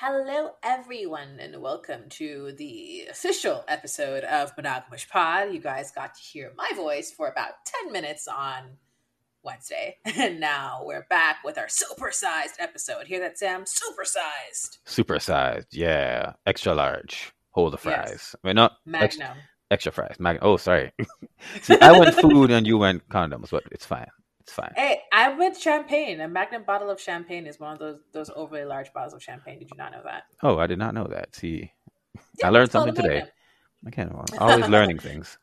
Hello, everyone, and welcome to the official episode of Monogamish Pod. You guys got to hear my voice for about 10 minutes on Wednesday, and now we're back with our supersized episode. Hear that, Sam? Supersized. Supersized, yeah. Extra large. Hold the fries. Yes. I mean, not ex- Magnum. extra fries. Mag- oh, sorry. See, I went food and you went condoms, but it's fine. It's fine. Hey, I went champagne. A Magnum bottle of champagne is one of those those overly large bottles of champagne. Did you not know that? Oh, I did not know that. See, Yeah, I learned something today. Magnum. I can't. I'm always learning things.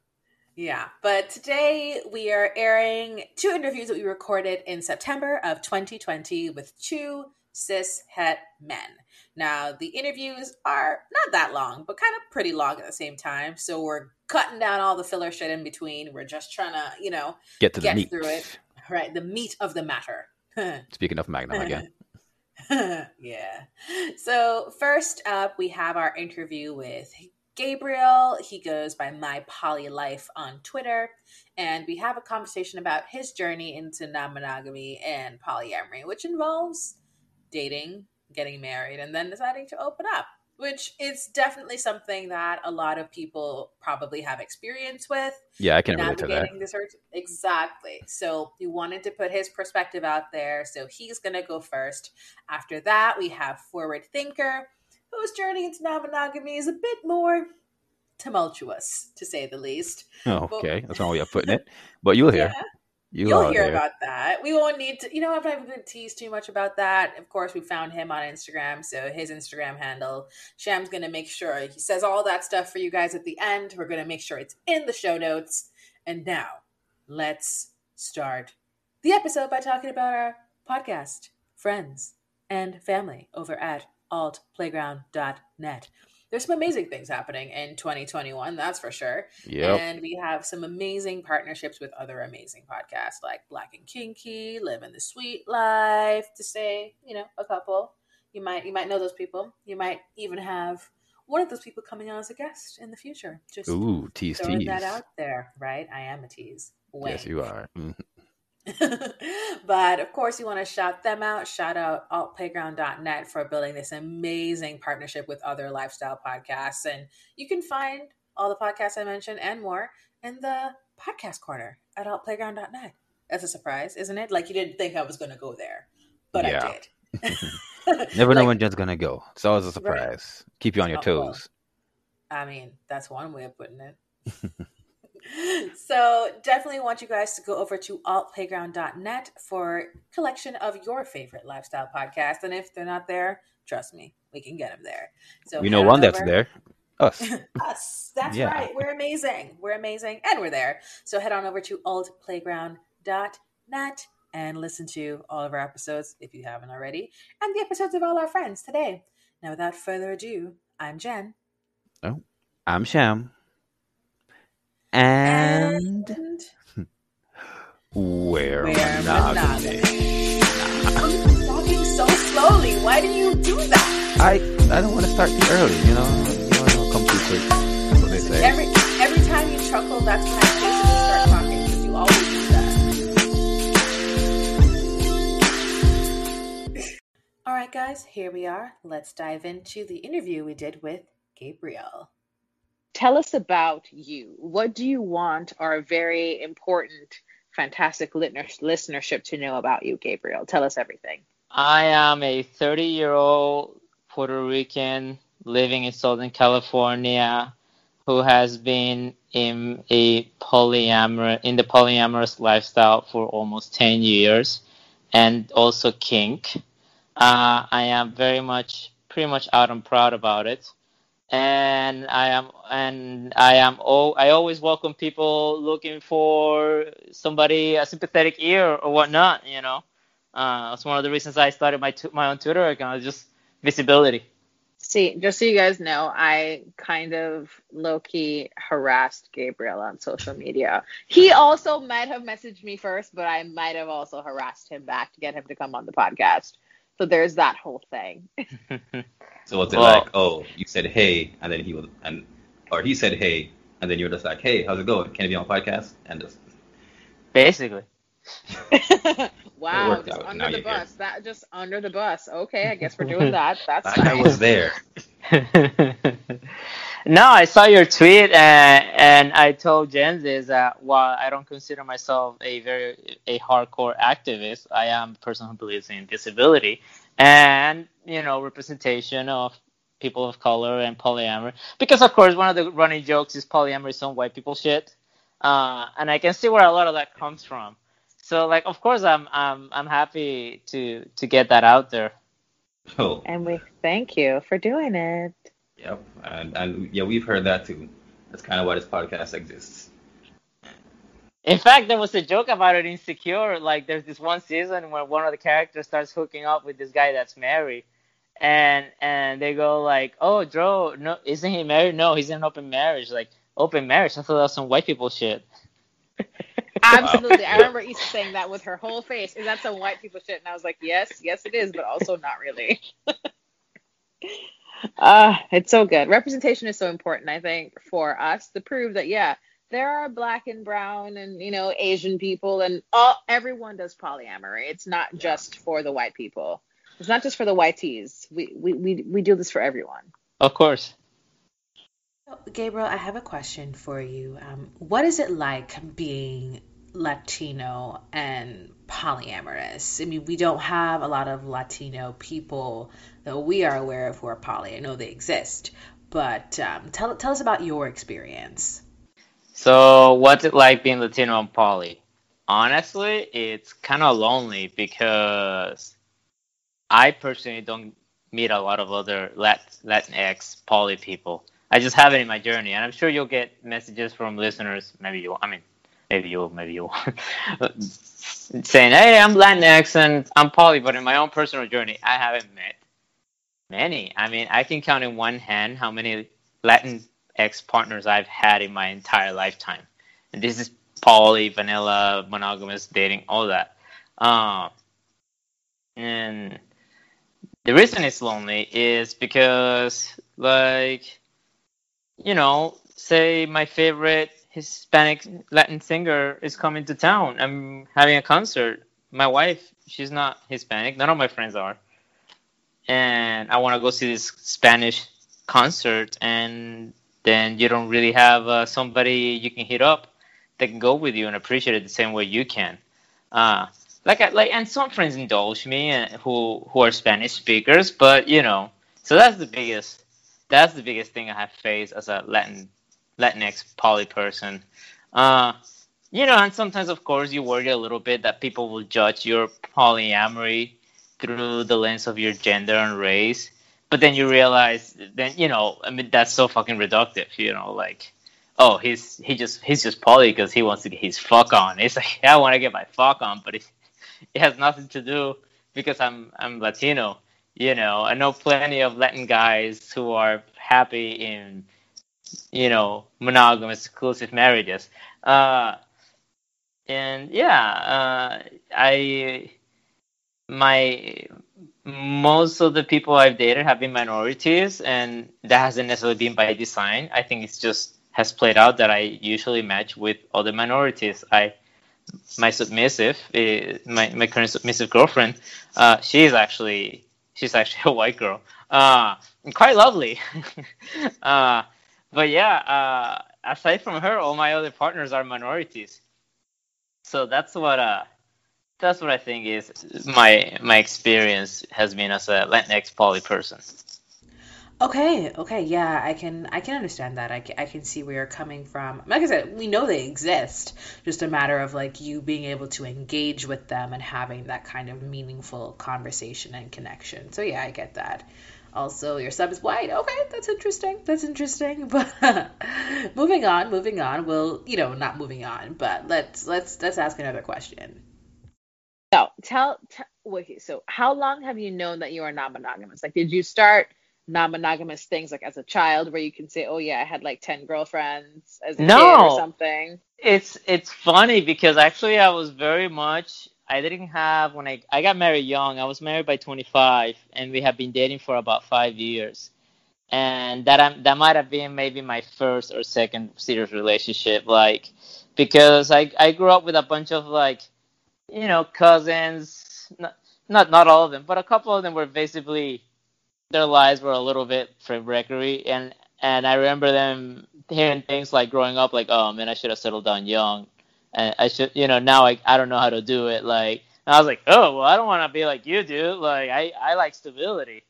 Yeah, but today we are airing two interviews that we recorded in September of 2020 with two cis het men. Now, the interviews are not that long, but kind of pretty long at the same time. So we're cutting down all the filler shit in between. We're just trying to, you know, Get to the get meat. through it. Right, the meat of the matter. Speaking of Magnum again. yeah. So first up, we have our interview with Gabriel. He goes by My Poly Life on Twitter, and we have a conversation about his journey into non-monogamy and polyamory, which involves dating, getting married, and then deciding to open up. Which is definitely something that a lot of people probably have experience with Yeah, I can relate to that. exactly so we wanted to put his perspective out there so he's going to go first after that we have forward thinker whose journey into non-monogamy is a bit more tumultuous to say the least Oh, okay. That's one way of putting it. But you'll hear. Yeah, You you'll hear hear. about that. We won't need to you know i'm not going to tease too much about that. Of course we found him on instagram so his instagram handle sham's going to make sure he says all that stuff for you guys at the end. We're going to make sure it's in the show notes. And now let's start the episode by talking about our podcast friends and family over at altplayground.net there's some amazing things happening in 2021 that's for sure Yep. and we have some amazing partnerships with other amazing podcasts like Black and Kinky, Living the Sweet Life, to say, you know, a couple. You might you might know those people. You might even have one of those people coming on as a guest in the future. Just Ooh, tease, throwing tease. that out there, right? I am a tease. Yes, you are. Mm-hmm. But of course, you want to shout them out. Shout out altplayground.net for building this amazing partnership with other lifestyle podcasts. And you can find all the podcasts I mentioned and more in the podcast corner at altplayground.net. That's a surprise, isn't it? Like you didn't think I was going to go there, but Yeah. I did. Never know when Jen's gonna go. It's always a surprise. Keep you on your Oh, well. toes. I mean, that's one way of putting it. so definitely want you guys to go over to altplayground.net for collection of your favorite lifestyle podcasts. And if they're not there, trust me, we can get them there. So we know one that's there. Us. Us. That's Yeah. right. We're amazing. We're amazing. And we're there. So head on over to altplayground.net and listen to all of our episodes if you haven't already, and the episodes of all our friends today. Now, without further ado, I'm Jen. Oh, I'm Sham. And And we're we're monogamy. monogamous. Talking so slowly. Why do you do that? I I don't want to start too early, you know. You don't want to come too quick. That's what they say. Every every time you chuckle, that's when I basically start talking because you always do that. All right, guys, here we are. Let's dive into the interview we did with Gabriel. Tell us about you. What do you want our very important, fantastic listenership to know about you, Gabriel? Tell us everything. I am a 30 year old Puerto Rican living in Southern California who has been in a polyamorous in the polyamorous lifestyle for almost 10 years and also kink. Uh, I am very much pretty much out and proud about it. And I am and I am oh I always welcome people looking for somebody a sympathetic ear or whatnot, you know. Uh, that's one of the reasons I started my t- my own Twitter account, just visibility. See, just so you guys know, I kind of low key harassed Gabriel on social media. He also might have messaged me first, but I might have also harassed him back to get him to come on the podcast. So there's that whole thing. So what's it Well- like? Oh, you said hey, and then he was, and or he said hey, and then you were just like, hey, how's it going? Can it be on a podcast? And just Basically. wow, just out. under Now the you're here. bus. That just under the bus. Okay, I guess we're doing that. That's I fine. was there. No, I saw your tweet and and I told Jensis that while I don't consider myself a very a hardcore activist, I am a person who believes in disability and you know representation of people of color and polyamory. Because of course one of the running jokes is polyamory is some white people shit, uh, and I can see where a lot of that comes from. So like of course I'm I'm I'm happy to to get that out there. Oh, And we thank you for doing it. Yep. And, and yeah, we've heard that too. That's kind of why this podcast exists. In fact, there was a joke about it Insecure. Like, there's this one season where one of the characters starts hooking up with this guy that's married, and and they go like, "Oh, Dro, no, isn't he married? No, he's in an open marriage. Like, open marriage? I thought that was some white people shit." Absolutely. I remember Issa saying that with her whole face. Is that some white people shit? And I was like, yes, yes, it is, but also not really. uh, it's so good. Representation is so important, I think, for us to prove that, yeah, there are black and brown and, you know, Asian people, and all, everyone does polyamory. It's not just for the white people. It's not just for the whiteys. We, we, we, we do this for everyone. Of course. Gabriel, I have a question for you. Um, what is it like being Latino and polyamorous? I mean, we don't have a lot of Latino people that we are aware of who are poly. I know they exist, but um, tell tell us about your experience. So, what's it like being Latino and poly? Honestly, it's kind of lonely because I personally don't meet a lot of other Lat- Latinx poly people. I just have it in my journey, and I'm sure you'll get messages from listeners. Maybe you, I mean, maybe you, saying, "Hey, I'm Latinx and I'm poly," but in my own personal journey, I haven't met many. I mean, I can count in one hand how many Latinx partners I've had in my entire lifetime, and this is poly, vanilla, monogamous dating, all that. Um, and the reason it's lonely is because, like, you know, say my favorite Hispanic Latin singer is coming to town. I'm having a concert. My wife, she's not Hispanic. None of my friends are. And I want to go see this Spanish concert, and then you don't really have uh, somebody you can hit up that can go with you and appreciate it the same way you can. Uh, like, I, like, and some friends indulge me uh, who who are Spanish speakers, but you know, so that's the biggest that's the biggest thing I have faced as a Latin Latinx poly person. Uh, you know, and sometimes, of course, you worry a little bit that people will judge your polyamory through the lens of your gender and race. But then you realize, then you know, I mean, that's so fucking reductive. You know, like, oh, he's he just he's just poly because he wants to get his fuck on. It's like, yeah, I want to get my fuck on, but it, it has nothing to do because I'm I'm Latino. You know, I know plenty of Latin guys who are happy in, you know, monogamous exclusive marriages. Uh, and yeah, uh, I my most of the people I've dated have been minorities, and that hasn't necessarily been by design. I think it's just has played out that I usually match with other minorities. I my submissive, uh, my my current submissive girlfriend, uh, she's actually she's actually a white girl, uh, quite lovely. uh, but yeah, uh, aside from her, all my other partners are minorities. So that's what uh, that's what I think is my my experience has been as a Latinx poly person. Okay, okay, yeah, I can I can understand that. I can, I can see where you're coming from. Like I said, we know they exist. Just a matter of like you being able to engage with them and having that kind of meaningful conversation and connection. So yeah, I get that. Also, your sub is white. Okay, that's interesting. That's interesting. But moving on, moving on. We'll, you know, not moving on, but let's let's let's ask another question. So tell, tell okay, so how long have you known that you are non-monogamous? Like, did you start non-monogamous things like as a child, where you can say, "Oh yeah, I had like ten girlfriends as a kid No. or something"? It's it's funny because actually I was very much I didn't have when I I got married young. I was married by 25 and we have been dating for about 5 years. And that I'm, that might have been maybe my first or second serious relationship like because I I grew up with a bunch of like you know, cousins. Not, not not all of them, but a couple of them were basically their lives were a little bit Fred and and I remember them hearing things like growing up, like, oh man, I should have settled down young, and I should, you know, now I I don't know how to do it, like. And I was like, oh well, I don't want to be like you, dude. Like I I like stability.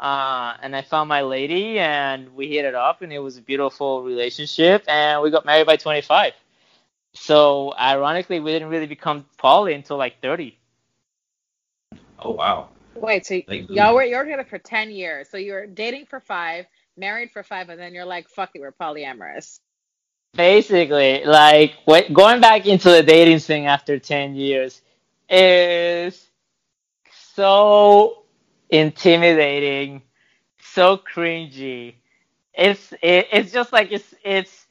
Uh, and I found my lady, and we hit it off, and it was a beautiful relationship, and we got married by 25. So ironically, we didn't really become poly until like 30. Oh wow. Wait, so Like, y'all were you're together for ten years. So you were dating for five, married for five, and then you're like, fuck it, we're polyamorous. Basically, like what, going back into the dating thing after 10 years is so intimidating, so cringy. It's it, it's just like it's it's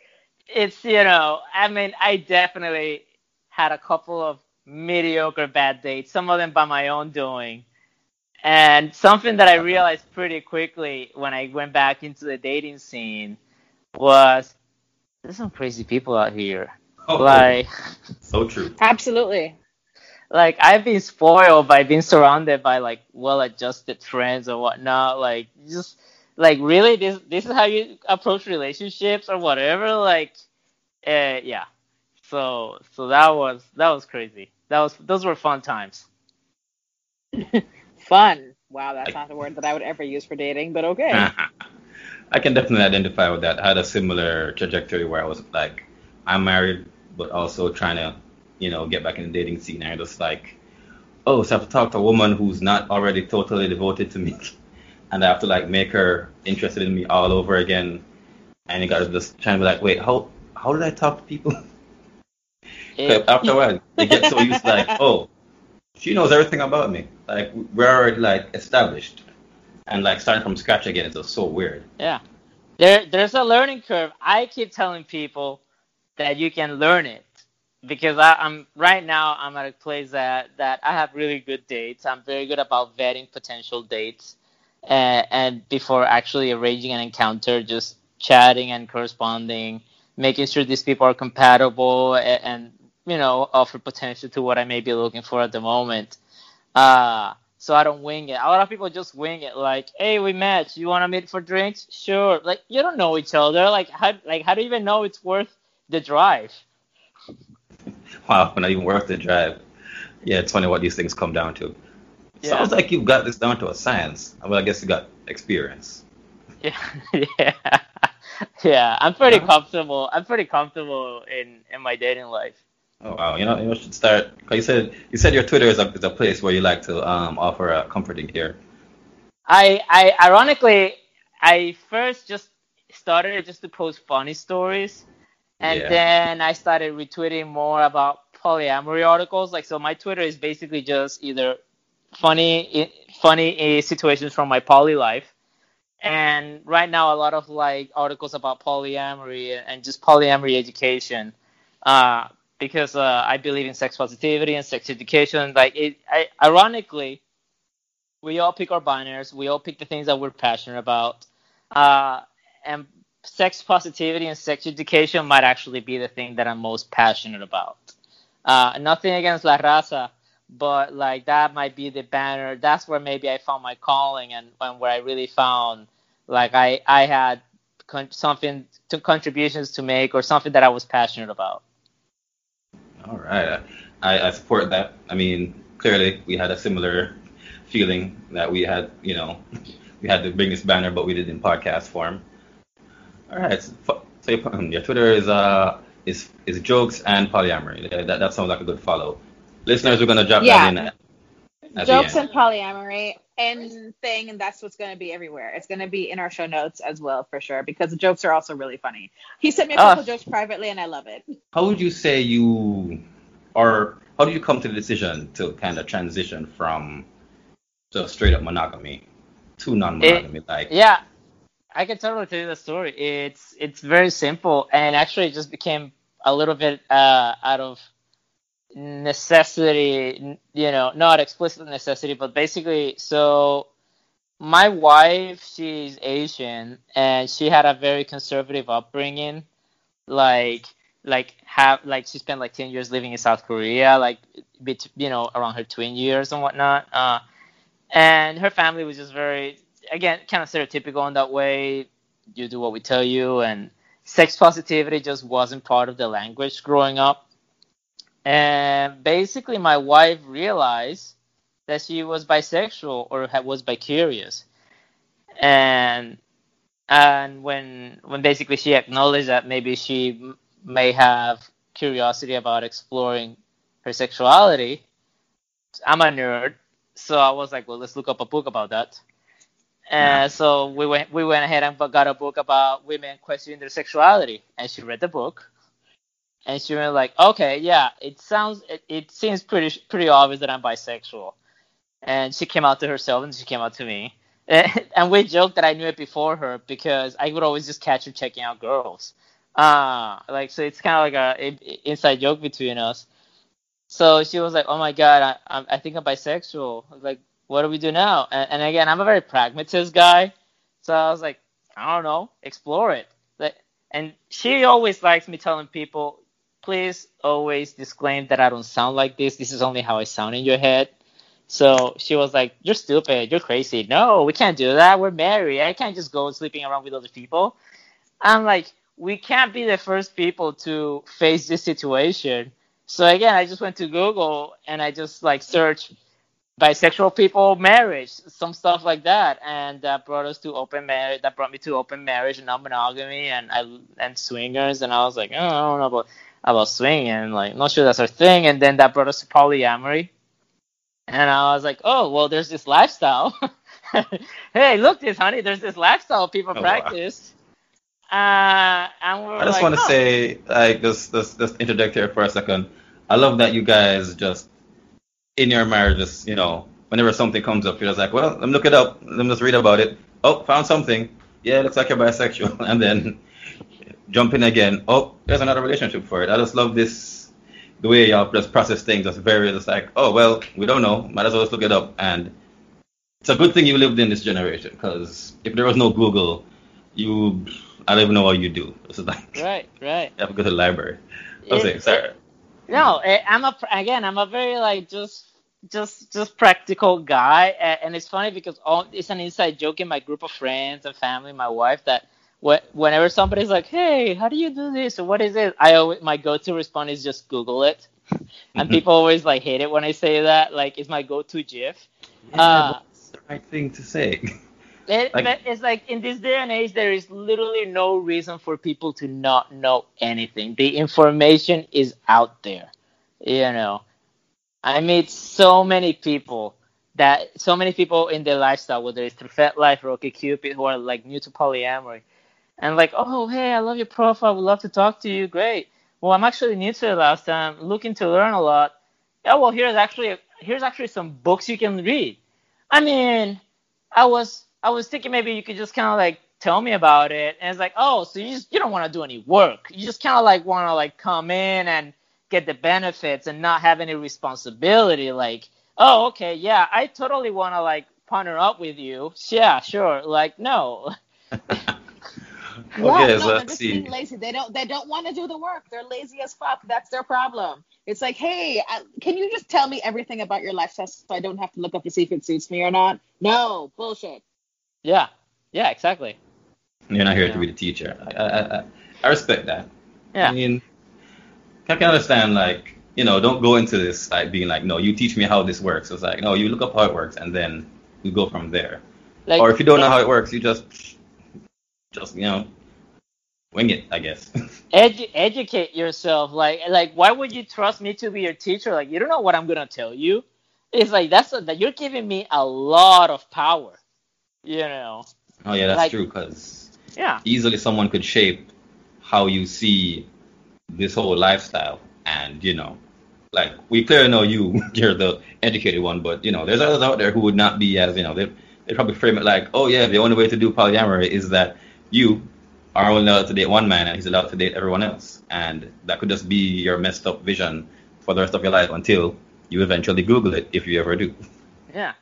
it's you know I mean I definitely had a couple of mediocre bad dates, some of them by my own doing. And something that I uh-huh. realized pretty quickly when I went back into the dating scene was there's some crazy people out here. Oh, Like so true. Absolutely. like I've been spoiled by being surrounded by like well-adjusted friends or whatnot. Like just like really, this this is how you approach relationships or whatever. Like, uh, yeah. So so that was that was crazy. That was those were fun times. Fun. Wow, that's not a word that I would ever use for dating, but okay. I can definitely identify with that. I had a similar trajectory where I was like, I'm married, but also trying to, you know, get back in the dating scene. And I just like, oh, so I have to talk to a woman who's not already totally devoted to me, and I have to like make her interested in me all over again. And you gotta just try and be like, wait, how how did I talk to people? It- after a while, they get so used to like, oh, she knows everything about me. Like we're already like established, and like starting from scratch again is so weird. Yeah. There there's a learning curve. I keep telling people that you can learn it because I, I'm right now I'm at a place that, that I have really good dates. I'm very good about vetting potential dates and, and before actually arranging an encounter, just chatting and corresponding, making sure these people are compatible and, and you know offer potential to what I may be looking for at the moment. Uh, so I don't wing it. A lot of people just wing it, like, "Hey, we met. You want to meet for drinks? Sure." Like, you don't know each other. Like, how like how do you even know it's worth the drive? Wow, not even worth the drive. Yeah, it's funny what these things come down to. Yeah. Sounds like you've got this down to a science. Well, I guess you got experience. Yeah, yeah, yeah. I'm pretty Uh-huh. comfortable. I'm pretty comfortable in in my dating life. Oh wow, you know you should start. Cause you said you said your Twitter is a, is a place where you like to um, offer a comforting ear. I I ironically I first just started just to post funny stories, and Yeah. then I started retweeting more about polyamory articles. Like so, my Twitter is basically just either funny funny uh, situations from my poly life, and right now a lot of like articles about polyamory and just polyamory education. Uh, because uh, I believe in sex positivity and sex education. Like it, I, ironically, we all pick our binaries. We all pick the things that we're passionate about. Uh, and sex positivity and sex education might actually be the thing that I'm most passionate about. Uh, nothing against La Raza, but like that might be the banner. That's where maybe I found my calling and, and where I really found like I, I had con- something to contributions to make or something that I was passionate about. All right, I, I support that. I mean, clearly we had a similar feeling that we had, you know, we had to bring this banner, but we did it in podcast form. All right, so, so your, your Twitter is uh is is jokes and polyamory. That, that, sounds like a good follow. Listeners, we're gonna drop Yeah. that in. At, at the Jokes and polyamory and thing, and that's what's going to be everywhere. It's going to be in our show notes as well, for sure, because the jokes are also really funny. He sent me a couple Ah. jokes privately, and I love it. How would you say you, or how did you come to the decision to kind of transition from just straight up monogamy to non-monogamy? like, Yeah, I can totally tell you the story. It's it's very simple, and actually it just became a little bit uh, out of necessity. You know, not explicit necessity, but basically, so my wife, she's Asian, and she had a very conservative upbringing. Like like have like she spent like 10 years living in South Korea, like bit you know around her twin years and whatnot. Uh, and her family was just very again kind of stereotypical in that way. You do what we tell you, and sex positivity just wasn't part of the language growing up. And basically, my wife realized that she was bisexual or was bicurious, and and when when basically she acknowledged that maybe she may have curiosity about exploring her sexuality. I'm a nerd, so I was like, well, let's look up a book about that. And so we went we went ahead and got a book about women questioning their sexuality, and she read the book, and she went like, okay, yeah, it sounds it, it seems pretty pretty obvious that I'm bisexual, and she came out to herself and she came out to me, and we joked that I knew it before her because I would always just catch her checking out girls, uh, like so it's kind of like a, a, inside joke between us. So she was like, "Oh my god, I I think I'm bisexual." I was like, "What do we do now?" And, and again, I'm a very pragmatist guy, so I was like, "I don't know, explore it." Like, and she always likes me telling people, "Please always disclaim that I don't sound like this. This is only how I sound in your head." So she was like, "You're stupid. You're crazy. No, we can't do that. We're married. I can't just go sleeping around with other people." I'm like, we can't be the first people to face this situation. So again, I just went to Google and I just like searched bisexual people marriage, some stuff like that, and that brought us to open marriage. That brought me to open marriage and non-monogamy and I and swingers. And I was like, oh, I don't know about about swinging, and like not sure that's our thing. And then that brought us to polyamory. And I was like, oh, well, there's this lifestyle. hey, look this, honey. There's this lifestyle people oh, practice. Wow uh, I just like, want to oh. say, like, just, just, just interject here for a second. I love that you guys just in your marriages, you know, whenever something comes up, you're just like, well, let me look it up, let me just read about it. Oh, found something. Yeah, looks like you're bisexual, and then jump in again. Oh, there's another relationship for it. I just love this, the way y'all just process things. Just very, just like, oh well, we don't know. Might as well just look it up. And it's a good thing you lived in this generation, because if there was no Google, you I don't even know what you do. It's like right, right. You have to go to the library. I'm saying, sorry. No, I'm a again. I'm a very like just just just practical guy, and it's funny because all, it's an inside joke in my group of friends and family, my wife that whenever somebody's like, "Hey, how do you do this?" or "What is it?" I always my go-to response is just Google it, and mm-hmm. people always like hate it when I say that. Like, it's my go-to GIF. Yeah, uh, the right thing to say. It, like, it's like in this day and age, there is literally no reason for people to not know anything. The information is out there. You know, I meet so many people that so many people in their lifestyle, whether it's through FetLife or OkCupid, who are like new to polyamory, and like, oh hey, I love your profile, would love to talk to you. Great. Well, I'm actually new to it last time, looking to learn a lot. Oh well, here's actually here's actually some books you can read. I mean, I was I was thinking maybe you could just kind of like tell me about it. And it's like, oh, so you just you don't want to do any work. You just kind of like want to like come in and get the benefits and not have any responsibility. Like, oh, okay, yeah, I totally want to like partner up with you. Yeah, sure. Like, no. okay, no, so they're just being lazy. They don't. They don't want to do the work. They're lazy as fuck. That's their problem. It's like, hey, I, can you just tell me everything about your lifestyle so I don't have to look up to see if it suits me or not? No, bullshit. Yeah, yeah, exactly. You're not here yeah. to be the teacher. I, I, I respect that. Yeah. I mean, I can understand like you know don't go into this like being like no you teach me how this works. It's like no you look up how it works and then you go from there. Like, or if you don't know how it works, you just just you know wing it, I guess. Edu- educate yourself. Like like why would you trust me to be your teacher? Like you don't know what I'm gonna tell you. It's like that's a, that you're giving me a lot of power. You know. Oh yeah, that's like, true. Cause yeah, easily someone could shape how you see this whole lifestyle, and you know, like we clearly know you, you're the educated one, but you know, there's others out there who would not be as you know they they probably frame it like, oh yeah, the only way to do polyamory is that you are only allowed to date one man and he's allowed to date everyone else, and that could just be your messed up vision for the rest of your life until you eventually Google it if you ever do. Yeah,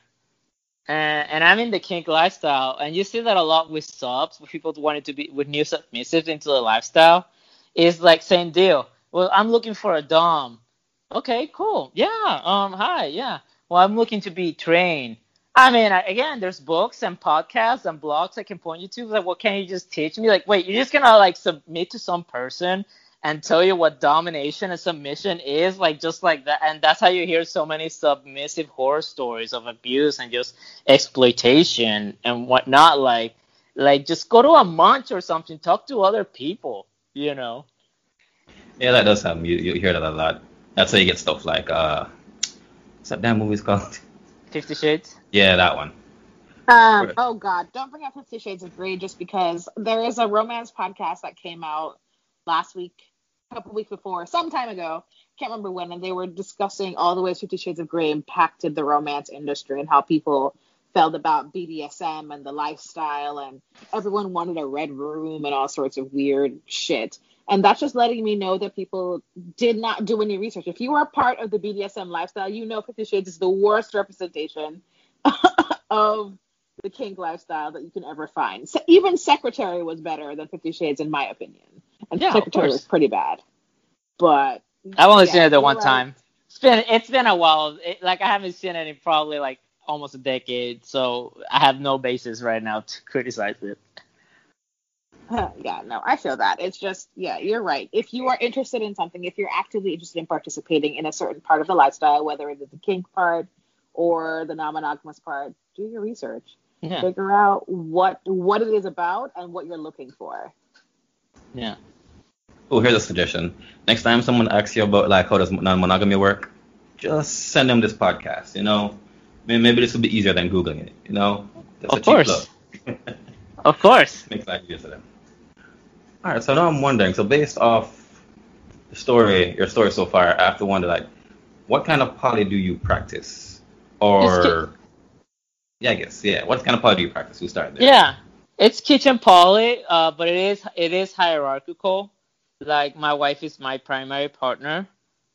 and, and I'm in the kink lifestyle, and you see that a lot with subs, with people wanting to be with new submissives into the lifestyle. is like same deal. Well, I'm looking for a dom. Okay, cool. Yeah. Um. Hi. Yeah. Well, I'm looking to be trained. I mean, I- again, there's books and podcasts and blogs I can point you to. Like, well, can you just teach me? Like, wait, you're just gonna like submit to some person and tell you what domination and submission is, like just like that, and that's how you hear so many submissive horror stories of abuse and just exploitation and whatnot. Like, like just go to a munch or something, talk to other people, you know. Yeah, that does happen. You, you hear that a lot. That's how you get stuff like uh, what's that damn movie's called? Fifty Shades. Yeah, that one. Um, Right. oh God, don't bring up Fifty Shades of Grey just because there is a romance podcast that came out last week, a couple weeks before, some time ago. Can't remember when, and they were discussing all the ways Fifty Shades of Grey impacted the romance industry and how people felt about BDSM and the lifestyle, and everyone wanted a red room and all sorts of weird shit. And that's just letting me know that people did not do any research. If you are part of the BDSM lifestyle, you know Fifty Shades is the worst representation of the kink lifestyle that you can ever find. So even Secretary was better than Fifty Shades, in my opinion. And Yeah, Secretary was pretty bad. But I've only yeah, seen it the one right. time. It's been it's been a while. It, like I haven't seen it in probably like almost a decade, so I have no basis right now to criticize it. yeah, no, I feel that. It's just, yeah, you're right. If you are interested in something, if you're actively interested in participating in a certain part of the lifestyle, whether it is the kink part or the non-monogamous part, do your research. Yeah, Figure out what what it is about and what you're looking for. yeah. Oh, here's a suggestion. Next time someone asks you about like how does non-monogamy work, just send them this podcast. You know, maybe, maybe this will be easier than googling it. You know, That's Of a cheap course. plug. Of course. Makes life easier for them. All right, so now I'm wondering. So based off the story, your story so far, I have to wonder like, what kind of poly do you practice? Or yeah, I guess yeah. What kind of poly do you practice? We'll start there. Yeah, it's kitchen poly, uh, but it is it is hierarchical. Like my wife is my primary partner,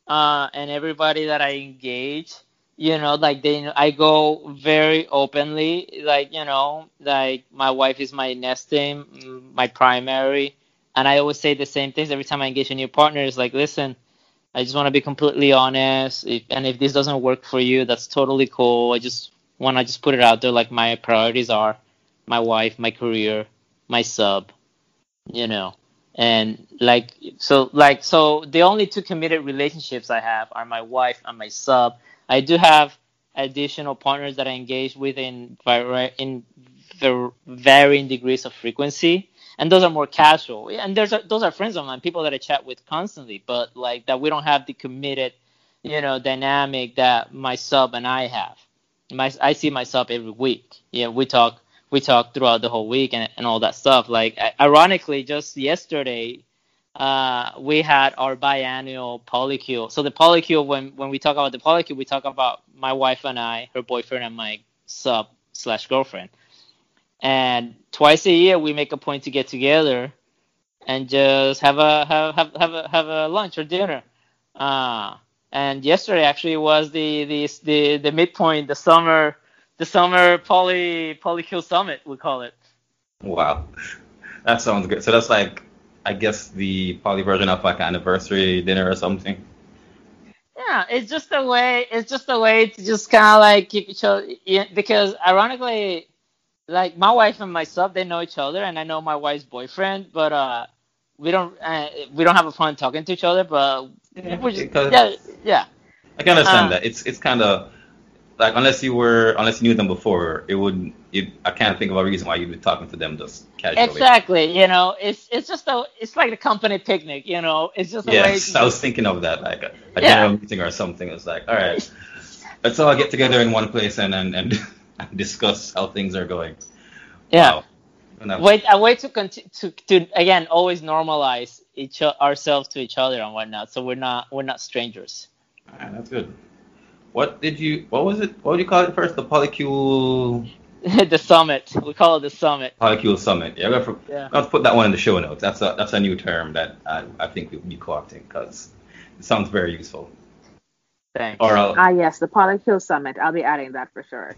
uh, and everybody that I engage, you know, like they, I go very openly. Like you know, like my wife is my nesting, my primary, and I always say the same things every time I engage a new partner. Is like, listen, I just want to be completely honest, if, and if this doesn't work for you, that's totally cool. I just want to just put it out there, like my priorities are my wife, my career, my sub, you know. And like so like so the only two committed relationships I have are my wife and my sub. I do have additional partners that I engage with in in varying degrees of frequency. And those are more casual. And there's those are friends of mine, people that I chat with constantly, but like that we don't have the committed, you know, dynamic that my sub and I have. My I see my sub every week. Yeah, we talk we talked throughout the whole week and, and all that stuff. Like, ironically, just yesterday, uh, we had our biannual polycule. So the polycule, when when we talk about the polycule, we talk about my wife and I, her boyfriend and my sub slash girlfriend. And twice a year, we make a point to get together and just have a have have have a, have a lunch or dinner. Uh, and yesterday actually was the the the, the midpoint, the summer the summer poly polycule summit we call it. Wow, that sounds good. So that's like, I guess the poly version of like anniversary dinner or something. Yeah, it's just a way. It's just a way to just kind of like keep each other. Yeah, because ironically, like my wife and myself, they know each other, and I know my wife's boyfriend, but uh, we don't uh, we don't have a fun talking to each other. But Yeah, we're just because- yeah yeah I can understand Uh, that. It's it's kind of like unless you were unless you knew them before, it would. It, I can't think of a reason why you'd be talking to them just casually. exactly. You know, it's it's just a it's like a company picnic. You know, it's just a way. Yes, To I was thinking of that, like a, a Yeah. general meeting or something. It's like, all right, let's all get together in one place and and, and discuss how things are going. yeah. Wow. And that- Wait, a way to continue to, to again always normalize each o- ourselves to each other and whatnot, so we're not we're not strangers. all right, that's good. What did you? What was it? What would you call it first? The polycule the summit, we call it the summit. polycule summit. Yeah, we're gonna, Yeah. I'll put that one in the show notes. That's a that's a new term that I, I think we'll be co-opting because it sounds very useful. Thanks. Or I'll, Ah, yes, the Polycule Summit. I'll be adding that for sure.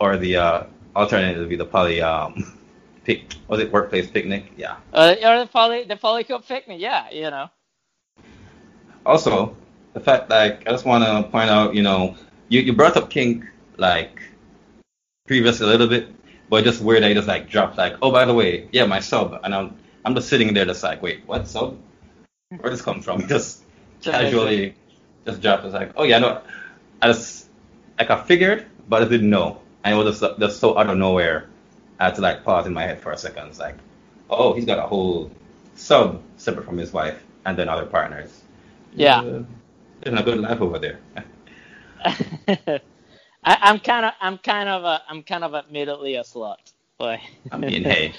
Or the uh, alternative would be the poly um pic was it workplace picnic? Yeah. Uh, or the poly the polycule picnic, yeah, you know. Also, the fact like I just want to point out, you know, you, you brought up kink like previously a little bit, but just weird that you just like dropped like, oh by the way, yeah, my sub, and I'm I'm just sitting there just like, wait, what sub? Where did this come from? Just casually just dropped. It's like, oh yeah, no, I just like I figured, but I didn't know, and it was just just so out of nowhere. I had to like pause in my head for a second. It's like, oh, he's got a whole sub separate from his wife and then other partners. Yeah. Uh, living a good life over there. I, I'm kind of I'm kind of a I'm kind of admittedly a slut, but I mean, hey,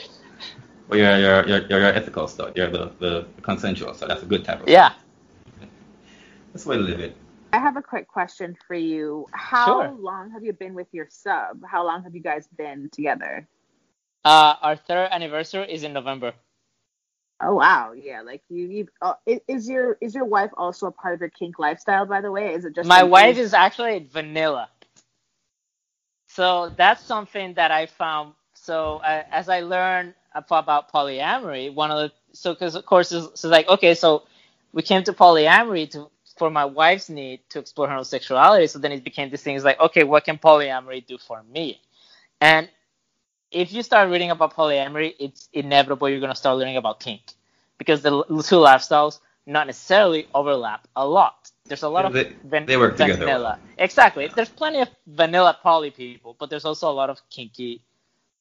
well, you're you're you're, you're ethical stuff. You're the, the consensual, so that's a good type of. yeah. That's the way to live it. I have a quick question for you. How Sure. long have you been with your sub? How long have you guys been together? Uh, our third anniversary is in November. Oh wow, yeah. Like you, you uh, is your is your wife also a part of your kink lifestyle? By the way, is it just My something- wife is actually vanilla. So that's something that I found. So uh, as I learned about polyamory, one of the so because of course it's, so like okay, so we came to polyamory to for my wife's need to explore her own sexuality. So then it became this thing. It's like okay, what can polyamory do for me? And if you start reading about polyamory, it's inevitable you're gonna start learning about kink because the two lifestyles not necessarily overlap a lot. There's a lot of They- van- they work together vanilla. well. Exactly. There's plenty of vanilla poly people, but there's also a lot of kinky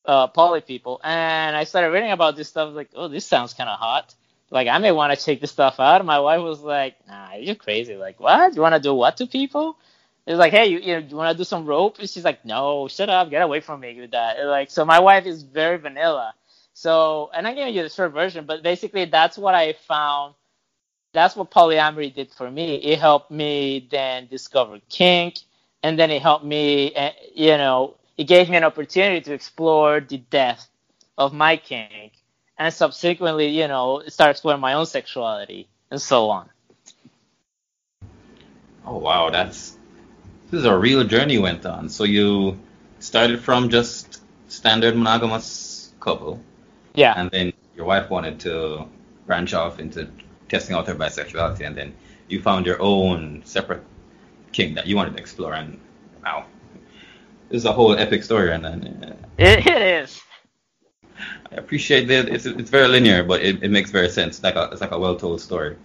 uh, poly people. And I started reading about this stuff, like, oh, this sounds kind of hot. Like, I may want to check this stuff out. My wife was like, nah, you're crazy. Like, what? You want to do what to people? It's like, hey, you, you, you want to do some rope? And she's like, no, shut up, get away from me with that. And like, so my wife is very vanilla. So, and I'm giving you the short version, but basically that's what I found. That's what polyamory did for me. It helped me then discover kink, and then it helped me, eh, you know, it gave me an opportunity to explore the depth of my kink, and subsequently, you know, start exploring my own sexuality and so on. Oh wow, that's this is a real journey you went on. So you started from just standard monogamous couple, Yeah. and then your wife wanted to branch off into testing out her bisexuality, and then you found your own separate kink that you wanted to explore. And wow, this is a whole epic story, and, then uh, It, it is. I appreciate that. It's it's very linear, but it, it makes very sense. Like a, it's like a well told story.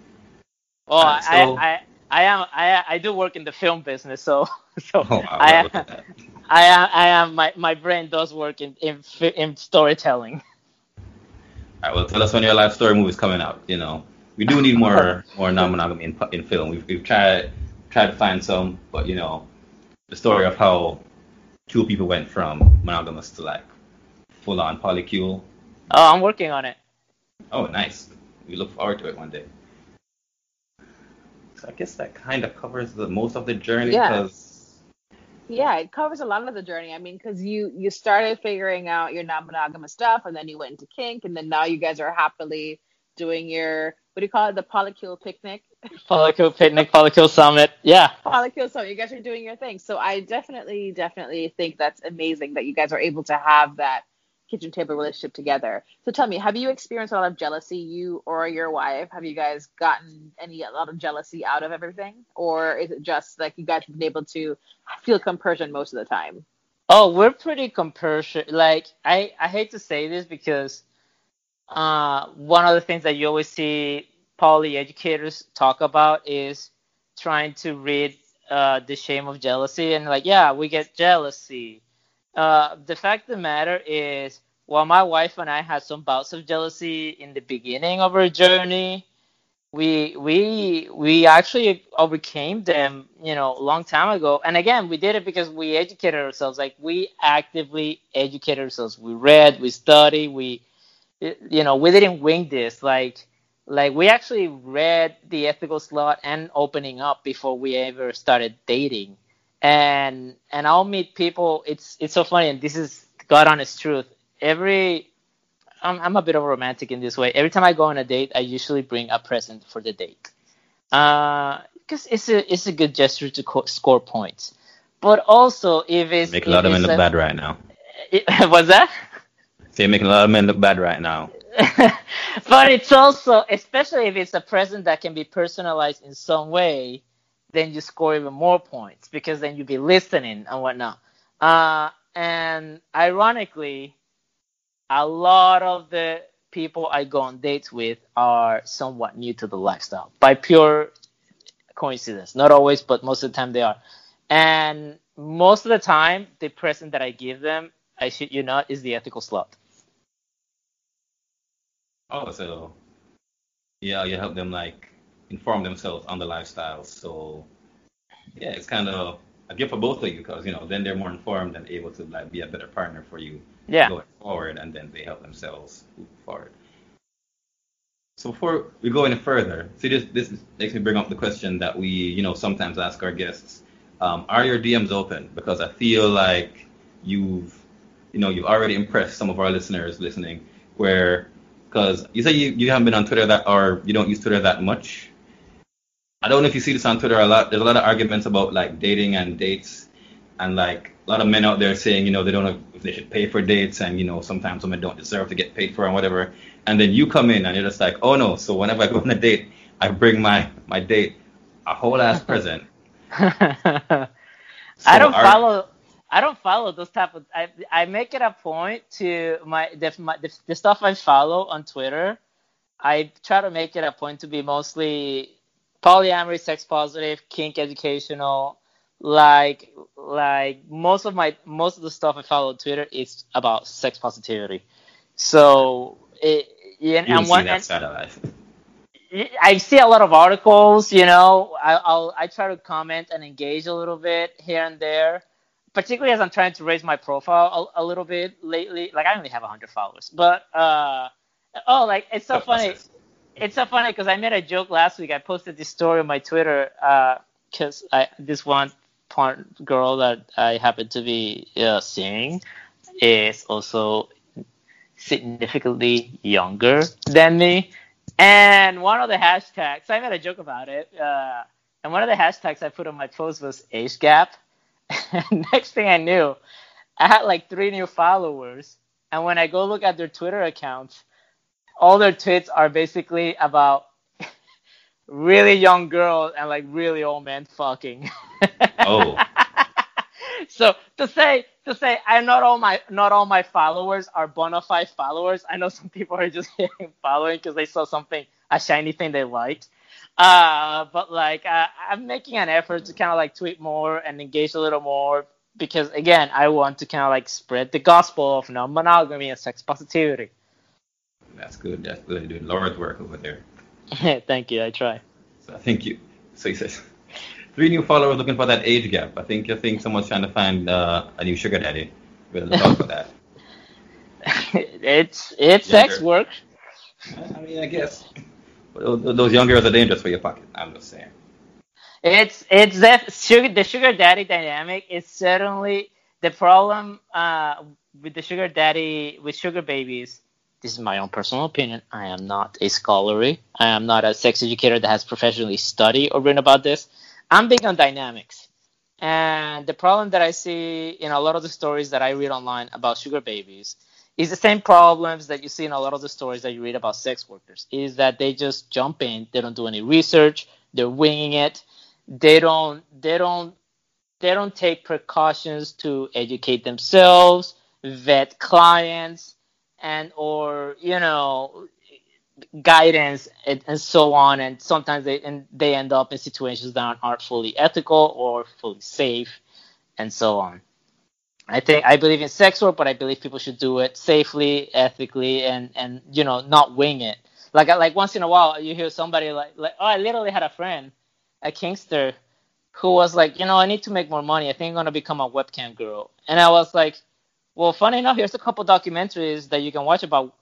Well, Alright, so- I, I, I am I, I do work in the film business, so so Oh wow, I. I am I am my, my brain does work in in, in storytelling. All right, well, tell us when your life story movie is coming out. You know, we do need more more non-monogamy in in film. We've we've tried tried to find some, but you know, the story of how two people went from monogamous to like full on polycule. Oh, I'm working on it. Oh, nice. We look forward to it one day. So I guess that kind of covers the most of the journey Yeah. because Yeah, it covers a lot of the journey. I mean, because you you started figuring out your non-monogamous stuff, and then you went into kink, and then now you guys are happily doing your what do you call it, the polycule picnic, Polycule picnic, Polycule summit. Yeah. polycule. So you guys are doing your thing. So I definitely, definitely think that's amazing that you guys are able to have that kitchen table relationship together. So tell me, have you experienced a lot of jealousy, you or your wife? Have you guys gotten any a lot of jealousy out of everything, or is it just like you guys have been able to feel compersion most of the time? Oh, we're pretty compersion. Like I, I hate to say this because uh, one of the things that you always see poly educators talk about is trying to read uh, the shame of jealousy and like, yeah, we get jealousy. Uh, the fact of the matter is, while my wife and I had some bouts of jealousy in the beginning of our journey, we we we actually overcame them you know a long time ago. And again we did it because we educated ourselves. Like we actively educated ourselves. We read we studied we you know we didn't wing this. Like like we actually read the ethical slut and opening up before we ever started dating and and i'll meet people it's it's so funny and this is god honest truth every I'm, I'm a bit of a romantic in this way. Every time I go on a date, I usually bring a present for the date, uh, because it's a it's a good gesture to co- score points. But also, if it's make a lot of men look a- bad right now. It, what's that? So you're making a lot of men look bad right now. but it's also, especially if it's a present that can be personalized in some way, then you score even more points because then you'll be listening and whatnot. Uh, and ironically, a lot of the people I go on dates with are somewhat new to the lifestyle by pure coincidence. Not always, but most of the time they are. And most of the time, the present that I give them, I shit you not, is the ethical slut. Oh, so yeah, you help them like inform themselves on the lifestyle. So yeah, it's kind of a gift for both of you because you know then they're more informed and able to like be a better partner for you Yeah. going forward, and then they help themselves move forward. So before we go any further, see this this makes me bring up the question that we you know sometimes ask our guests: um, Are your DMs open? Because I feel like you've you know you've already impressed some of our listeners listening, where because you say you, you haven't been on Twitter that or you don't use Twitter that much. I don't know if you see this on Twitter a lot. There's a lot of arguments about like dating and dates, and like a lot of men out there saying you know they don't know if they should pay for dates, and you know sometimes women don't deserve to get paid for and whatever. And then you come in and you're just like, oh no. So whenever I go on a date, I bring my my date a whole ass present. I don't are- follow. I don't follow those type of. I I make it a point to my the, my the, the stuff I follow on Twitter. I try to make it a point to be mostly polyamory, sex positive, kink educational. Like like most of my most of the stuff I follow on Twitter is about sex positivity. So it yeah, You and one that side of life. I see a lot of articles, you know. I, I'll I try to comment and engage a little bit here and there, particularly as I'm trying to raise my profile a, a little bit lately. Like I only have 100 followers, but uh, oh, like it's so funny. It's so funny because I made a joke last week. I posted this story on my Twitter because I this one part girl that I happen to be uh, seeing is also significantly younger than me. And one of the hashtags, I made a joke about it. Uh, and one of the hashtags I put on my post was age gap. Next thing I knew, I had like three new followers. And when I go look at their Twitter accounts, all their tweets are basically about really young girls and like really old men fucking. Oh. so to say to say I not all my not all my followers are bona fide followers. I know some people are just following because they saw something a shiny thing they liked. Uh, but like uh, I'm making an effort to kind of like tweet more and engage a little more because again I want to kind of like spread the gospel of non-monogamy and sex positivity. That's good. That's good. You're doing Lord's work over there. Thank you. I try. So I think you. So he says, three new followers looking for that age gap. I think I think someone's trying to find uh, a new sugar daddy. We'll talk about that. it's it's sex work. I mean, I guess. But those young girls are dangerous for your pocket. I'm just saying. It's it's that sugar the sugar daddy dynamic is certainly the problem uh, with the sugar daddy with sugar babies. This is my own personal opinion. I am not a scholarly. I am not a sex educator that has professionally studied or written about this. I'm big on dynamics. And the problem that I see in a lot of the stories that I read online about sugar babies is the same problems that you see in a lot of the stories that you read about sex workers. Is that they just jump in, they don't do any research, they're winging it, they don't they don't they don't take precautions to educate themselves, vet clients, and or you know guidance and, and so on and sometimes they and they end up in situations that aren't fully ethical or fully safe and so on. I think i believe in sex work but i believe people should do it safely ethically and and you know not wing it. Like like once in a while you hear somebody like like oh i literally had a friend a kinkster who was like you know i need to make more money. I think i'm going to become a webcam girl. And i was like well funny enough here's a couple documentaries that you can watch about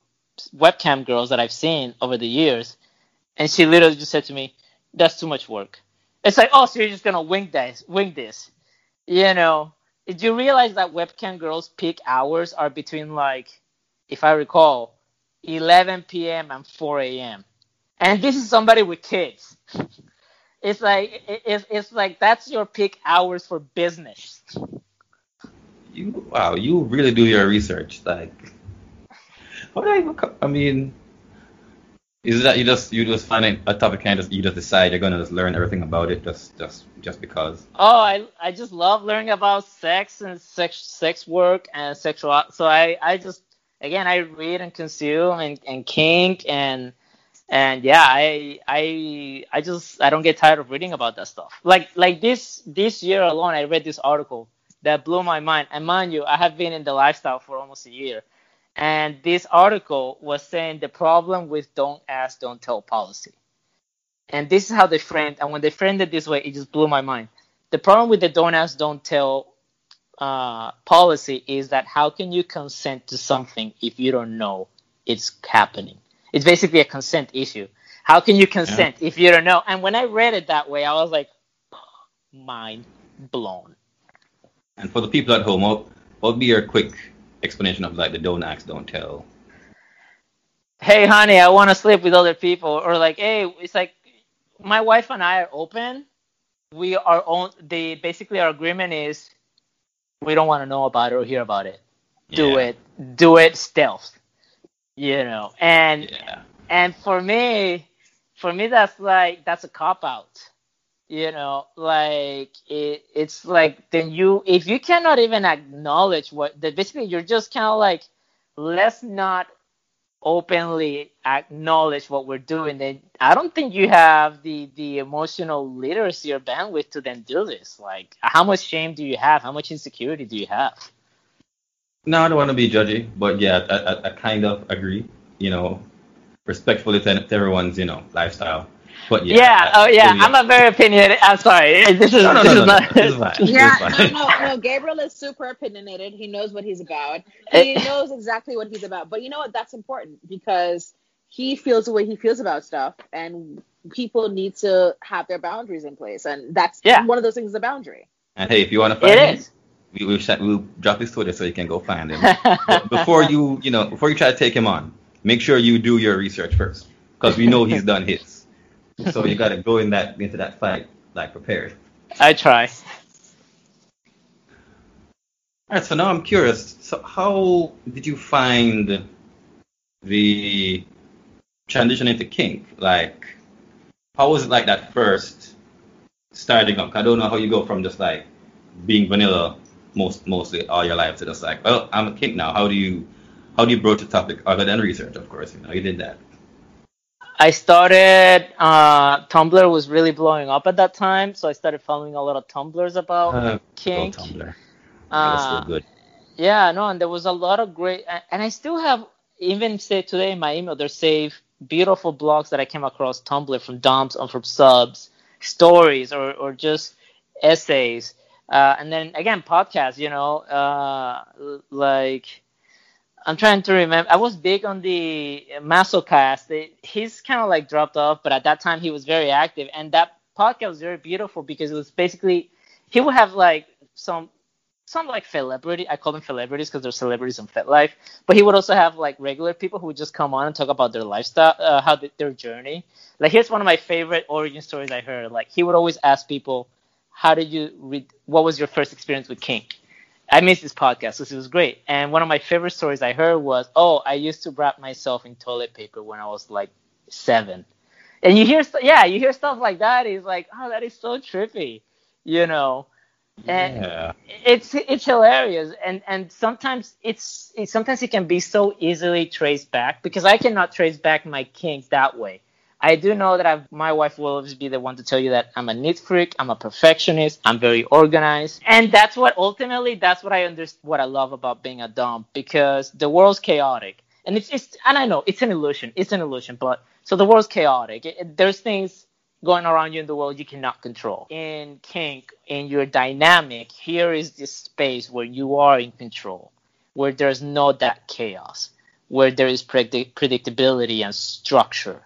webcam girls that I've seen over the years, and she literally just said to me, "That's too much work." It's like, oh, so you're just gonna wing this, wing this, you know? Did you realize that webcam girls' peak hours are between like, if I recall, 11 p.m. and 4 a.m. And this is somebody with kids. It's like it's, it's like that's your peak hours for business. You wow, you really do your research. Like do I even I mean, is that you just you just find a topic and just you just decide you're gonna just learn everything about it just just just because? Oh, I I just love learning about sex and sex sex work and sexual. So I I just again I read and consume and, and kink and and yeah I I I just I don't get tired of reading about that stuff. Like like this this year alone I read this article that blew my mind. And mind you, I have been in the lifestyle for almost a year. And this article was saying the problem with don't ask, don't tell policy. And this is how they framed, and when they framed it this way, it just blew my mind. The problem with the don't ask, don't tell uh, policy is that how can you consent to something if you don't know it's happening? It's basically a consent issue. How can you consent if you don't know? And when I read it that way, I was like, mind blown. And for the people at home, what would be your quick explanation of like the don't ask, don't tell? hey honey i want to sleep with other people. Or like hey it's like my wife and i are open. We are on the basically our agreement is we don't want to know about it or hear about it. Do it. Do it stealth you know. And Yeah. and for me for me that's like that's a cop out you know like it, it's like then you if you cannot even acknowledge what that basically you're just kind of like let's not openly acknowledge what we're doing then i don't think you have the the emotional literacy or bandwidth to then do this like how much shame do you have how much insecurity do you have No, I don't want to be judgy, but yeah, I, I, I kind of agree. You know, respectfully to to everyone's you know lifestyle. But yeah. yeah, I- oh yeah fully- i'm a very opinionated i'm sorry this is No, no, this no, is not. This is fine. Yeah, It's no, no, no. Gabriel is super opinionated. He knows what he's about. Eh. He knows exactly what he's about. But you know what? That's important because he feels the way he feels about stuff, and people need to have their boundaries in place, and that's Yeah. one of those things. Is a boundary. And hey, if you want to find it him, we, we'll, sh- we'll drop his Twitter so you can go find him. But before you, you know, before you try to take him on, make sure you do your research first, because we know he's done his. So you got to go in that into that fight like prepared. i try All right. So now I'm curious. So how did you find the transition into kink? Like, how was it like that first starting up? I don't know how you go from just like being vanilla most mostly all your life to just like, well, I'm a kink now. How do you how do you broach the topic other than research? Of course, you know, you did that. I started. Uh, Tumblr was really blowing up at that time, so I started following a lot of Tumblrs about Uh, kink. Tumblr. Uh, so good. yeah, no, and there was a lot of great, and- I still have, even say today in my email, there's saved beautiful blogs that I came across Tumblr from DOMs and from subs, stories or or just essays, uh, and then again podcasts. You know, uh, like I'm trying to remember. I was big on the Masocast. He's kind of like dropped off, but at that time he was very active, and that podcast was very beautiful because it was basically he would have like some some like celebrity. I call them celebrities because they're celebrities in FetLife. But he would also have like regular people who would just come on and talk about their lifestyle, uh, how th- their journey. Like here's one of my favorite origin stories I heard. Like he would always ask people, "How did you read? What was your first experience with kink?" I missed this podcast because it was great. And one of my favorite stories I heard was, "Oh, I used to wrap myself in toilet paper when I was like seven. And you hear, st- yeah, you hear stuff like that. It's like, oh, that is so trippy, you know. And yeah. it's it's hilarious and and sometimes it's it, sometimes it can be so easily traced back because i cannot trace back my kink that way i do know that I've, my wife will always be the one to tell you that i'm a neat freak i'm a perfectionist i'm very organized. And that's what ultimately that's what i understand what i love about being a dom because the world's chaotic. And it's, it's and i know it's an illusion it's an illusion but so the world's chaotic. It- it- there's things going around you in the world you cannot control. In kink, in your dynamic, here is this space where you are in control, where there's no that chaos, where there is predict- predictability and structure,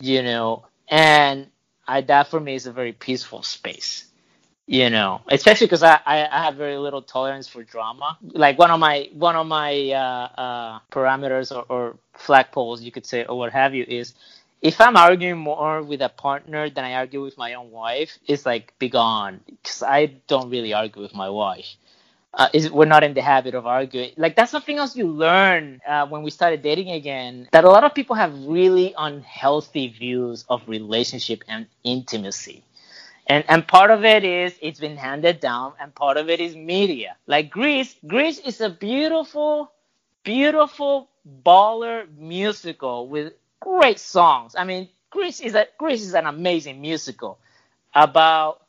you know, and I that for me is a very peaceful space. You know, especially because I, I, I have very little tolerance for drama. Like one of my one of my uh, uh, parameters or, or flagpoles, you could say, or what have you, is if I'm arguing more with a partner than I argue with my own wife, it's like be gone because I don't really argue with my wife. Uh, is we're not in the habit of arguing. Like that's something else you learn uh, when we started dating again. That a lot of people have really unhealthy views of relationship and intimacy. And, and part of it is it's been handed down, and part of it is media. Like Grease, Grease is a beautiful, beautiful baller musical with great songs. I mean, Grease is a Grease is an amazing musical about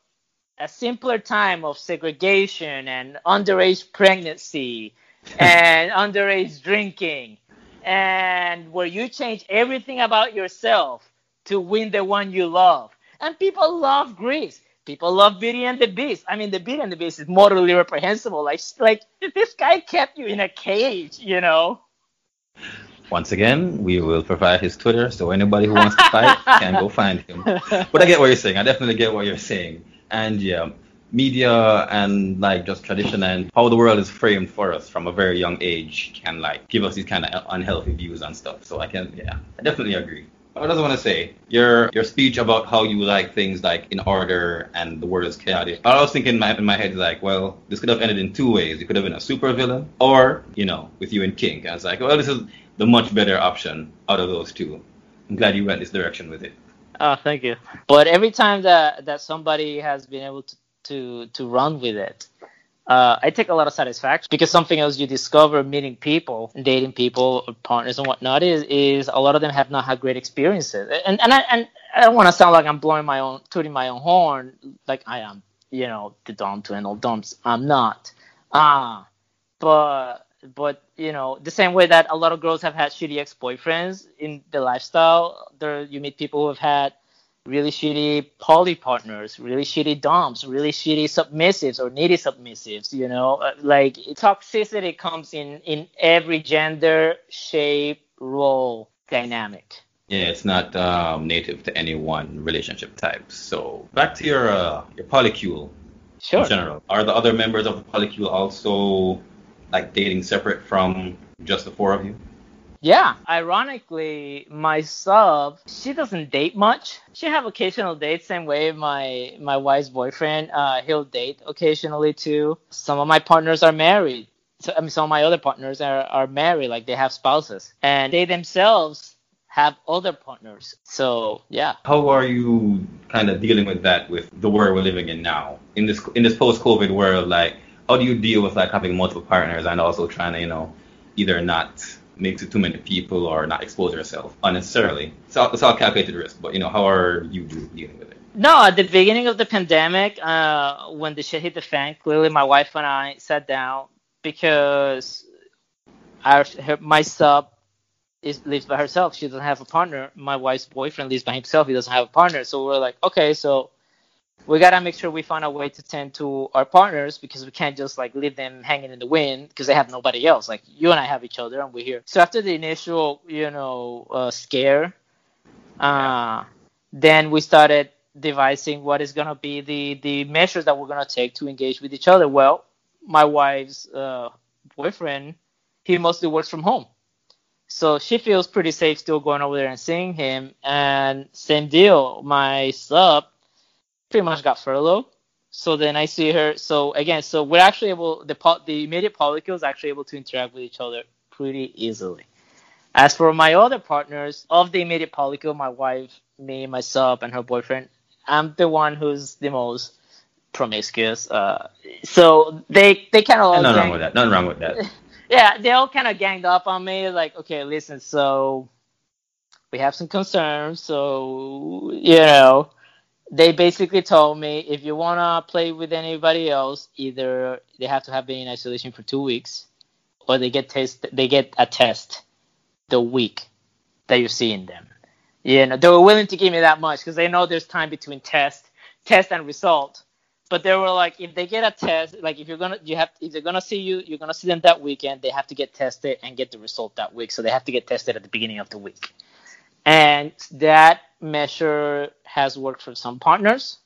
a simpler time of segregation and underage pregnancy and underage drinking and where you change everything about yourself to win the one you love. And people love Grease. People love Beauty and the Beast. I mean, the Beauty and the Beast is morally reprehensible. Like, like this guy kept you in a cage, you know. Once again, we will provide his Twitter, so anybody who wants to fight can go find him. But I get what you're saying. I definitely get what you're saying. And yeah, media and like just tradition and how the world is framed for us from a very young age can like give us these kind of unhealthy views and stuff. So I can, yeah, I definitely agree. I just want to say your your speech about how you like things like in order and the world is chaotic. I was thinking in my in my head like, well, this could have ended in two ways. You could have been a super villain, or you know, with you and King. I was like, well, this is the much better option out of those two. I'm glad you went this direction with it. Oh, thank you. But every time that that somebody has been able to to to run with it, uh, I take a lot of satisfaction because something else you discover meeting people, dating people, partners and whatnot is is a lot of them have not had great experiences. And and I and I don't want to sound like I'm blowing my own, tooting my own horn, like I am, you know, the dom to all doms. I'm not. Ah, uh, but but you know, the same way that a lot of girls have had shitty ex-boyfriends in the lifestyle, there you meet people who have had really shitty poly partners, really shitty doms, really shitty submissives or needy submissives. You know, uh, like toxicity comes in in every gender, shape, role dynamic. Yeah, it's not um, native to any one relationship type. So back to your uh, your polycule. Sure. In general, are the other members of the polycule also like dating separate from just the four of you? Yeah, ironically, my sub, she doesn't date much. She have occasional dates, same way my my wife's boyfriend, uh, he'll date occasionally too. Some of my partners are married. So, I mean, some of my other partners are, are married, like they have spouses, and they themselves have other partners. So yeah. How are you kind of dealing with that with the world we're living in now in this in this post-COVID world? Like, how do you deal with like having multiple partners and also trying to you know either not mix it too many people or not expose yourself unnecessarily. It's all, it's all calculated risk, but you know, how are you dealing with it? No, at the beginning of the pandemic, uh, when the shit hit the fan, clearly my wife and I sat down because our her, my sub is lives by herself. She doesn't have a partner. My wife's boyfriend lives by himself. He doesn't have a partner. So we're like, okay, so we gotta make sure we find a way to tend to our partners because we can't just like leave them hanging in the wind because they have nobody else. Like you and I have each other and we're here. So after the initial, you know, uh, scare, uh, then we started devising what is gonna be the the measures that we're gonna take to engage with each other. Well, my wife's uh, boyfriend, he mostly works from home. So she feels pretty safe still going over there and seeing him. And same deal, my sub, pretty much got furloughed. So then I see her. So again, so we're actually able the the immediate polycules actually able to interact with each other pretty easily. As for my other partners of the immediate polycule, my wife, me, myself, and her boyfriend, I'm the one who's the most promiscuous. Uh, so they they kind of nothing wrong with that. Nothing wrong with that. yeah, they all kind of ganged up on me. Like, okay, listen, so we have some concerns. So you know, they basically told me if you want to play with anybody else, either they have to have been in isolation for two weeks, or they get test they get a test the week that you're seeing them. You know, they were willing to give me that much because they know there's time between test, test and result. But they were like, if they get a test, like if you're gonna, you have, if they're gonna see you, you're gonna see them that weekend. They have to get tested and get the result that week. So they have to get tested at the beginning of the week. And that measure has worked for some partners.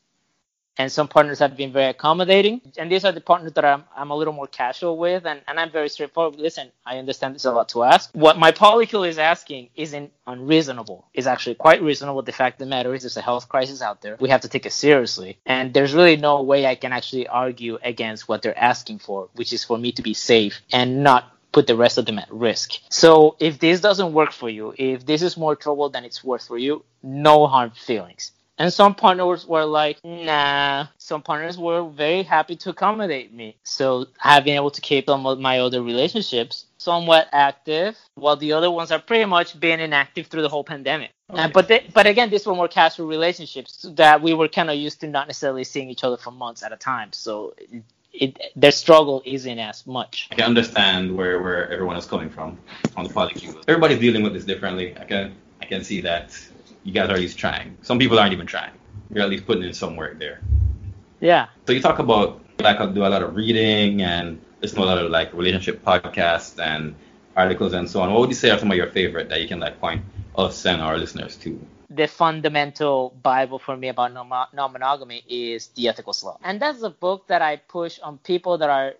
and some partners have been very accommodating. And these are the partners that I'm, I'm a little more casual with, and, and I'm very straightforward. Listen, I understand there's a lot to ask. What my polycule is asking isn't unreasonable. It's actually quite reasonable. The fact of the matter is there's a health crisis out there. We have to take it seriously. And there's really no way I can actually argue against what they're asking for, which is for me to be safe and not put the rest of them at risk. So if this doesn't work for you, if this is more trouble than it's worth for you, no hard feelings. And some partners were like, nah. Some partners were very happy to accommodate me. So I've been able to keep some of my other relationships somewhat active, while the other ones are pretty much being inactive through the whole pandemic. Okay. Uh, but they, but again, these were more casual relationships that we were kind of used to not necessarily seeing each other for months at a time. So it, their struggle isn't as much. I can understand where, where everyone is coming from on the polycule. Everybody's dealing with this differently. I can I can see that you guys are at least trying. Some people aren't even trying. You're at least putting in some work there. Yeah. So you talk about like I do a lot of reading and listen to a lot of like relationship podcasts and articles and so on. What would you say are some of your favorite that you can like point us and our listeners to? The fundamental Bible for me about non monogamy is The Ethical Slut. And that's a book that I push on people that are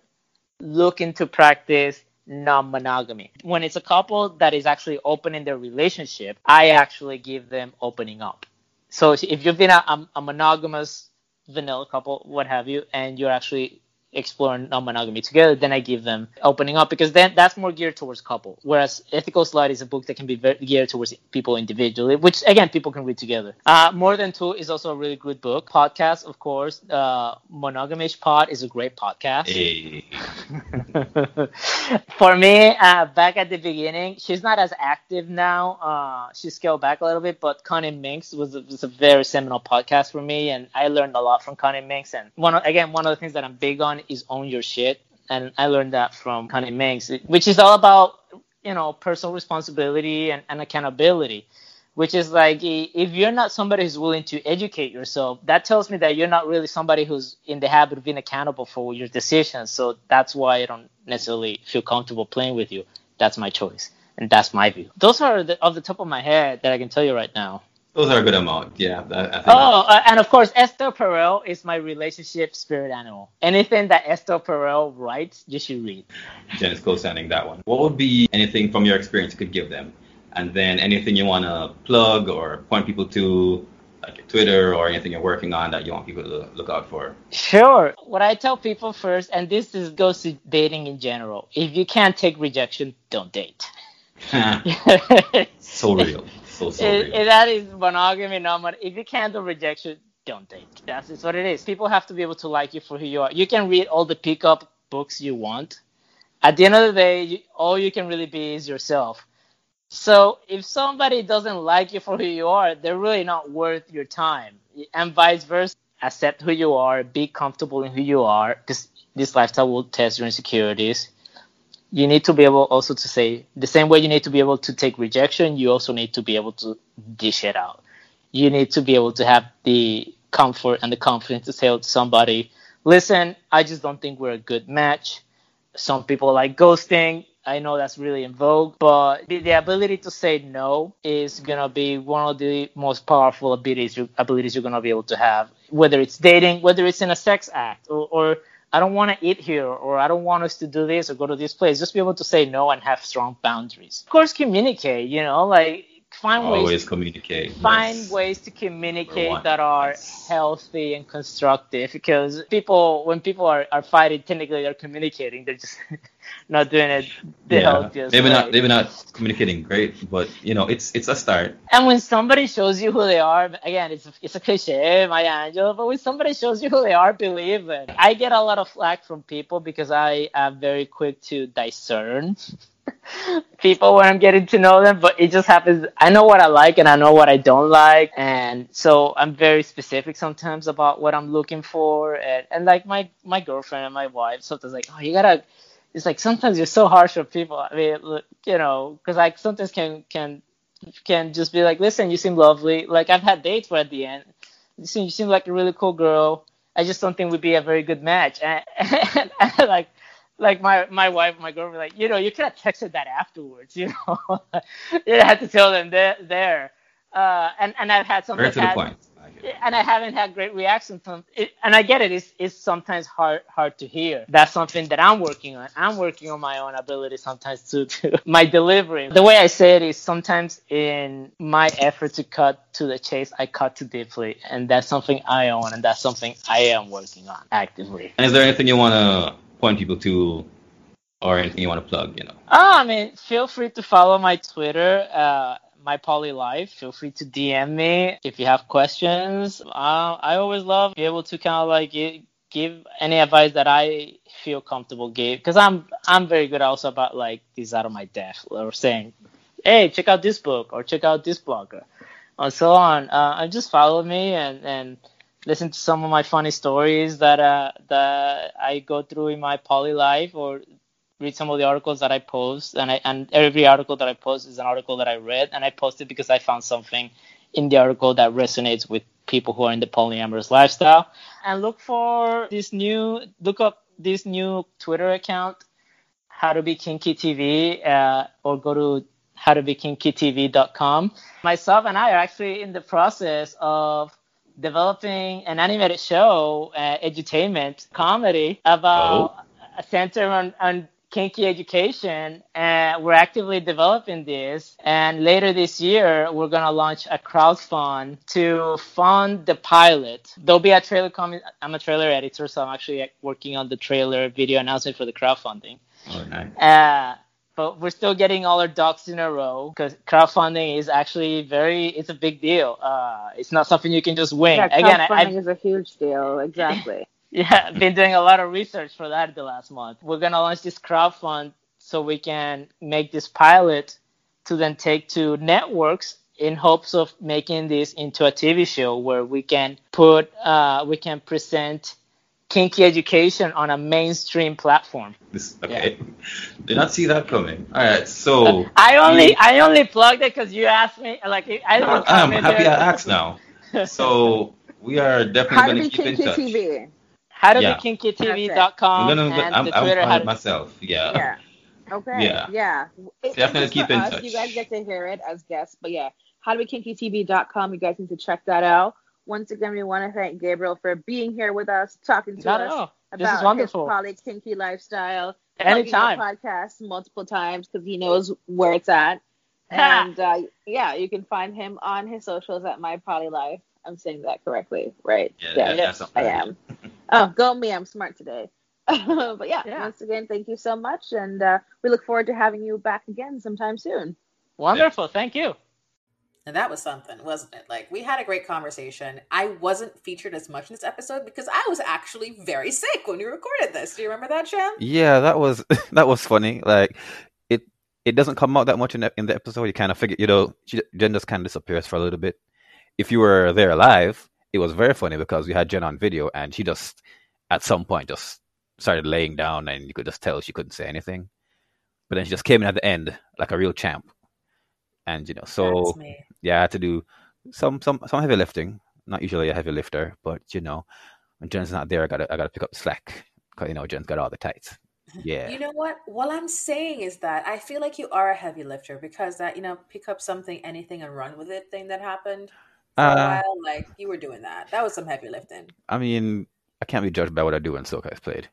looking to practice non-monogamy. When it's a couple that is actually opening their relationship, I actually give them opening up. So if you've been a, a monogamous vanilla couple, what have you, and you're actually explore non-monogamy together, then I give them opening up because then that's more geared towards couple. Whereas Ethical Slut is a book that can be geared towards people individually, which again people can read together. Uh, More Than Two is also a really good book. Podcast, of course. Uh, Monogamish Pod is a great podcast. Hey. For me, uh, back at the beginning, she's not as active now. Uh, she scaled back a little bit, but Cunning Minx was a, was a very seminal podcast for me, and I learned a lot from Cunning Minx. And one again, one of the things that I'm big on is own your shit. And I learned that from Cunning Minx, which is all about, you know, personal responsibility and, and accountability which is like if you're not somebody who's willing to educate yourself that tells me that you're not really somebody who's in the habit of being accountable for your decisions. So that's why i don't necessarily feel comfortable playing with you. That's my choice. And that's my view. Those are the, off the top of my head that i can tell you right now those are a good amount. Yeah. I, I oh, uh, and of course, Esther Perel is my relationship spirit animal. Anything that Esther Perel writes, you should read. Jen is co-signing that one. What would be anything from your experience you could give them? And then anything you want to plug or point people to, like Twitter or anything you're working on that you want people to look out for? Sure. What I tell people first, and this is, goes to dating in general, if you can't take rejection, don't date. so real so sorry. It, that is monogamy, not mon- If you can't do rejection, don't date. That's just what it is. People have to be able to like you for who you are. You can read all the pickup books you want. At the end of the day, you, all you can really be is yourself. So if somebody doesn't like you for who you are, they're really not worth your time. And vice versa. Accept who you are, be comfortable in who you are, because this lifestyle will test your insecurities you need to be able also to say the same way you need to be able to take rejection, you also need to be able to dish it out. You need to be able to have the comfort and the confidence to tell somebody, listen, I just don't think we're a good match. Some people like ghosting. I know that's really in vogue, but the, the ability to say no is gonna be one of the most powerful abilities abilities you're gonna be able to have. Whether it's dating, whether it's in a sex act, or, or I don't want to eat here or I don't want us to do this or go to this place. Just be able to say no and have strong boundaries. Of course, communicate, you know, like find always ways communicate. Find yes. ways to communicate that are healthy and constructive because people when people are, are fighting technically they're communicating. They're just not doing it the yeah. healthiest. Maybe way. not maybe not communicating great, but you know, it's it's a start. And when somebody shows you who they are, again, it's it's a cliche, my angel, but when somebody shows you who they are, believe it. I get a lot of flack from people because I am very quick to discern people when I'm getting to know them, but it just happens. I know what I like and I know what I don't like, and so I'm very specific sometimes about what I'm looking for. And, and like my my girlfriend and my wife, sometimes like, oh, you gotta. It's like sometimes you're so harsh with people. I mean, you know, because like sometimes can can can just be like, listen, you seem lovely. Like I've had dates where at the end, you seem you seem like a really cool girl. I just don't think we'd be a very good match. And, and, and like like my my wife, my girlfriend, like you know, you could have texted that afterwards. You know, you had to tell them there. there. Uh, and and I've had some. Very to the point. and I haven't had great reactions from it. And I get it. It's, it's sometimes hard hard to hear. That's something that I'm working on. I'm working on my own ability sometimes to, to my delivery. The way I say it is sometimes in my effort to cut to the chase, I cut too deeply, and that's something I own, and that's something I am working on actively. And is there anything you want to point people to, or anything you want to plug? You know. Oh, I mean, feel free to follow my Twitter. Uh, my poly life feel free to dm me if you have questions uh, i always love be able to kind of like give, give any advice that i feel comfortable give because i'm i'm very good also about like these out of my depth or saying hey check out this book or check out this blogger and so on uh, just follow me and and listen to some of my funny stories that uh that i go through in my poly life or read some of the articles that I post, and I and every article that I post is an article that I read, and I post it because I found something in the article that resonates with people who are in the polyamorous lifestyle. And look for this new, look up this new Twitter account, How to Be Kinky TV, uh, or go to howtobekinkytv.com. Myself and I are actually in the process of developing an animated show, uh, edutainment comedy about Oh. a center on, on kinky education and we're actively developing this and later this year we're going to launch a crowdfund to fund the pilot there'll be a trailer coming i'm a trailer editor so i'm actually working on the trailer video announcement for the crowdfunding Oh, nice. uh, but we're still getting all our ducks in a row because crowdfunding is actually very it's a big deal uh, it's not something you can just wing Yeah, again crowdfunding I, is a huge deal. Exactly. yeah, been doing a lot of research for that the last month. We're gonna launch this crowdfund so we can make this pilot to then take to networks in hopes of making this into a TV show where we can put uh, we can present kinky education on a mainstream platform. This, okay. Did not see that coming. All right. So I only I only plugged it because you asked me. Like I didn't I'm come in happy I asked now. So we are definitely How to going be to keep in kinky touch. TV. How to Yeah. be kinkytv.com I'm gonna. and I'm, the I'm Twitter. on How to, myself. Yeah. Yeah. Okay. Yeah. Yeah. It- Definitely keep in us. touch. You guys get to hear it as guests, but yeah, howtobekinkytv.com. You guys need to check that out. Once again, we want to thank Gabriel for being here with us, talking to not us about This his poly kinky lifestyle. plugging the Anytime. podcast multiple times because he knows where it's at. And uh, yeah, you can find him on his socials at My Poly Life. I'm saying that correctly, right? Yeah, Yeah, that- that's I am. oh, go me! I'm smart today. but yeah, Yeah. once again, thank you so much, and uh, we look forward to having you back again sometime soon. Wonderful. Thank you. And that was something, wasn't it? Like we had a great conversation. I wasn't featured as much in this episode because I was actually very sick when we recorded this. Do you remember that, Sham? Yeah, that was that was funny. Like it it doesn't come out that much in the, in the episode. You kind of figure, you know, Jen just kind of disappears for a little bit. If you were there live, it was very funny because we had Jen on video, and she just at some point just started laying down, and you could just tell she couldn't say anything. But then she just came in at the end like a real champ, and you know, so. Yeah, I had to do some some some heavy lifting. Not usually a heavy lifter, but you know, when Jen's not there, I gotta I gotta pick up slack because you know Jen's got all the tights. Yeah. You know what? What I'm saying is that I feel like you are a heavy lifter because that, you know, pick up something, anything, and run with it thing that happened for a Uh, while. Like you were doing that. That was some heavy lifting. I mean, I can't be judged by what I do when Soka is played,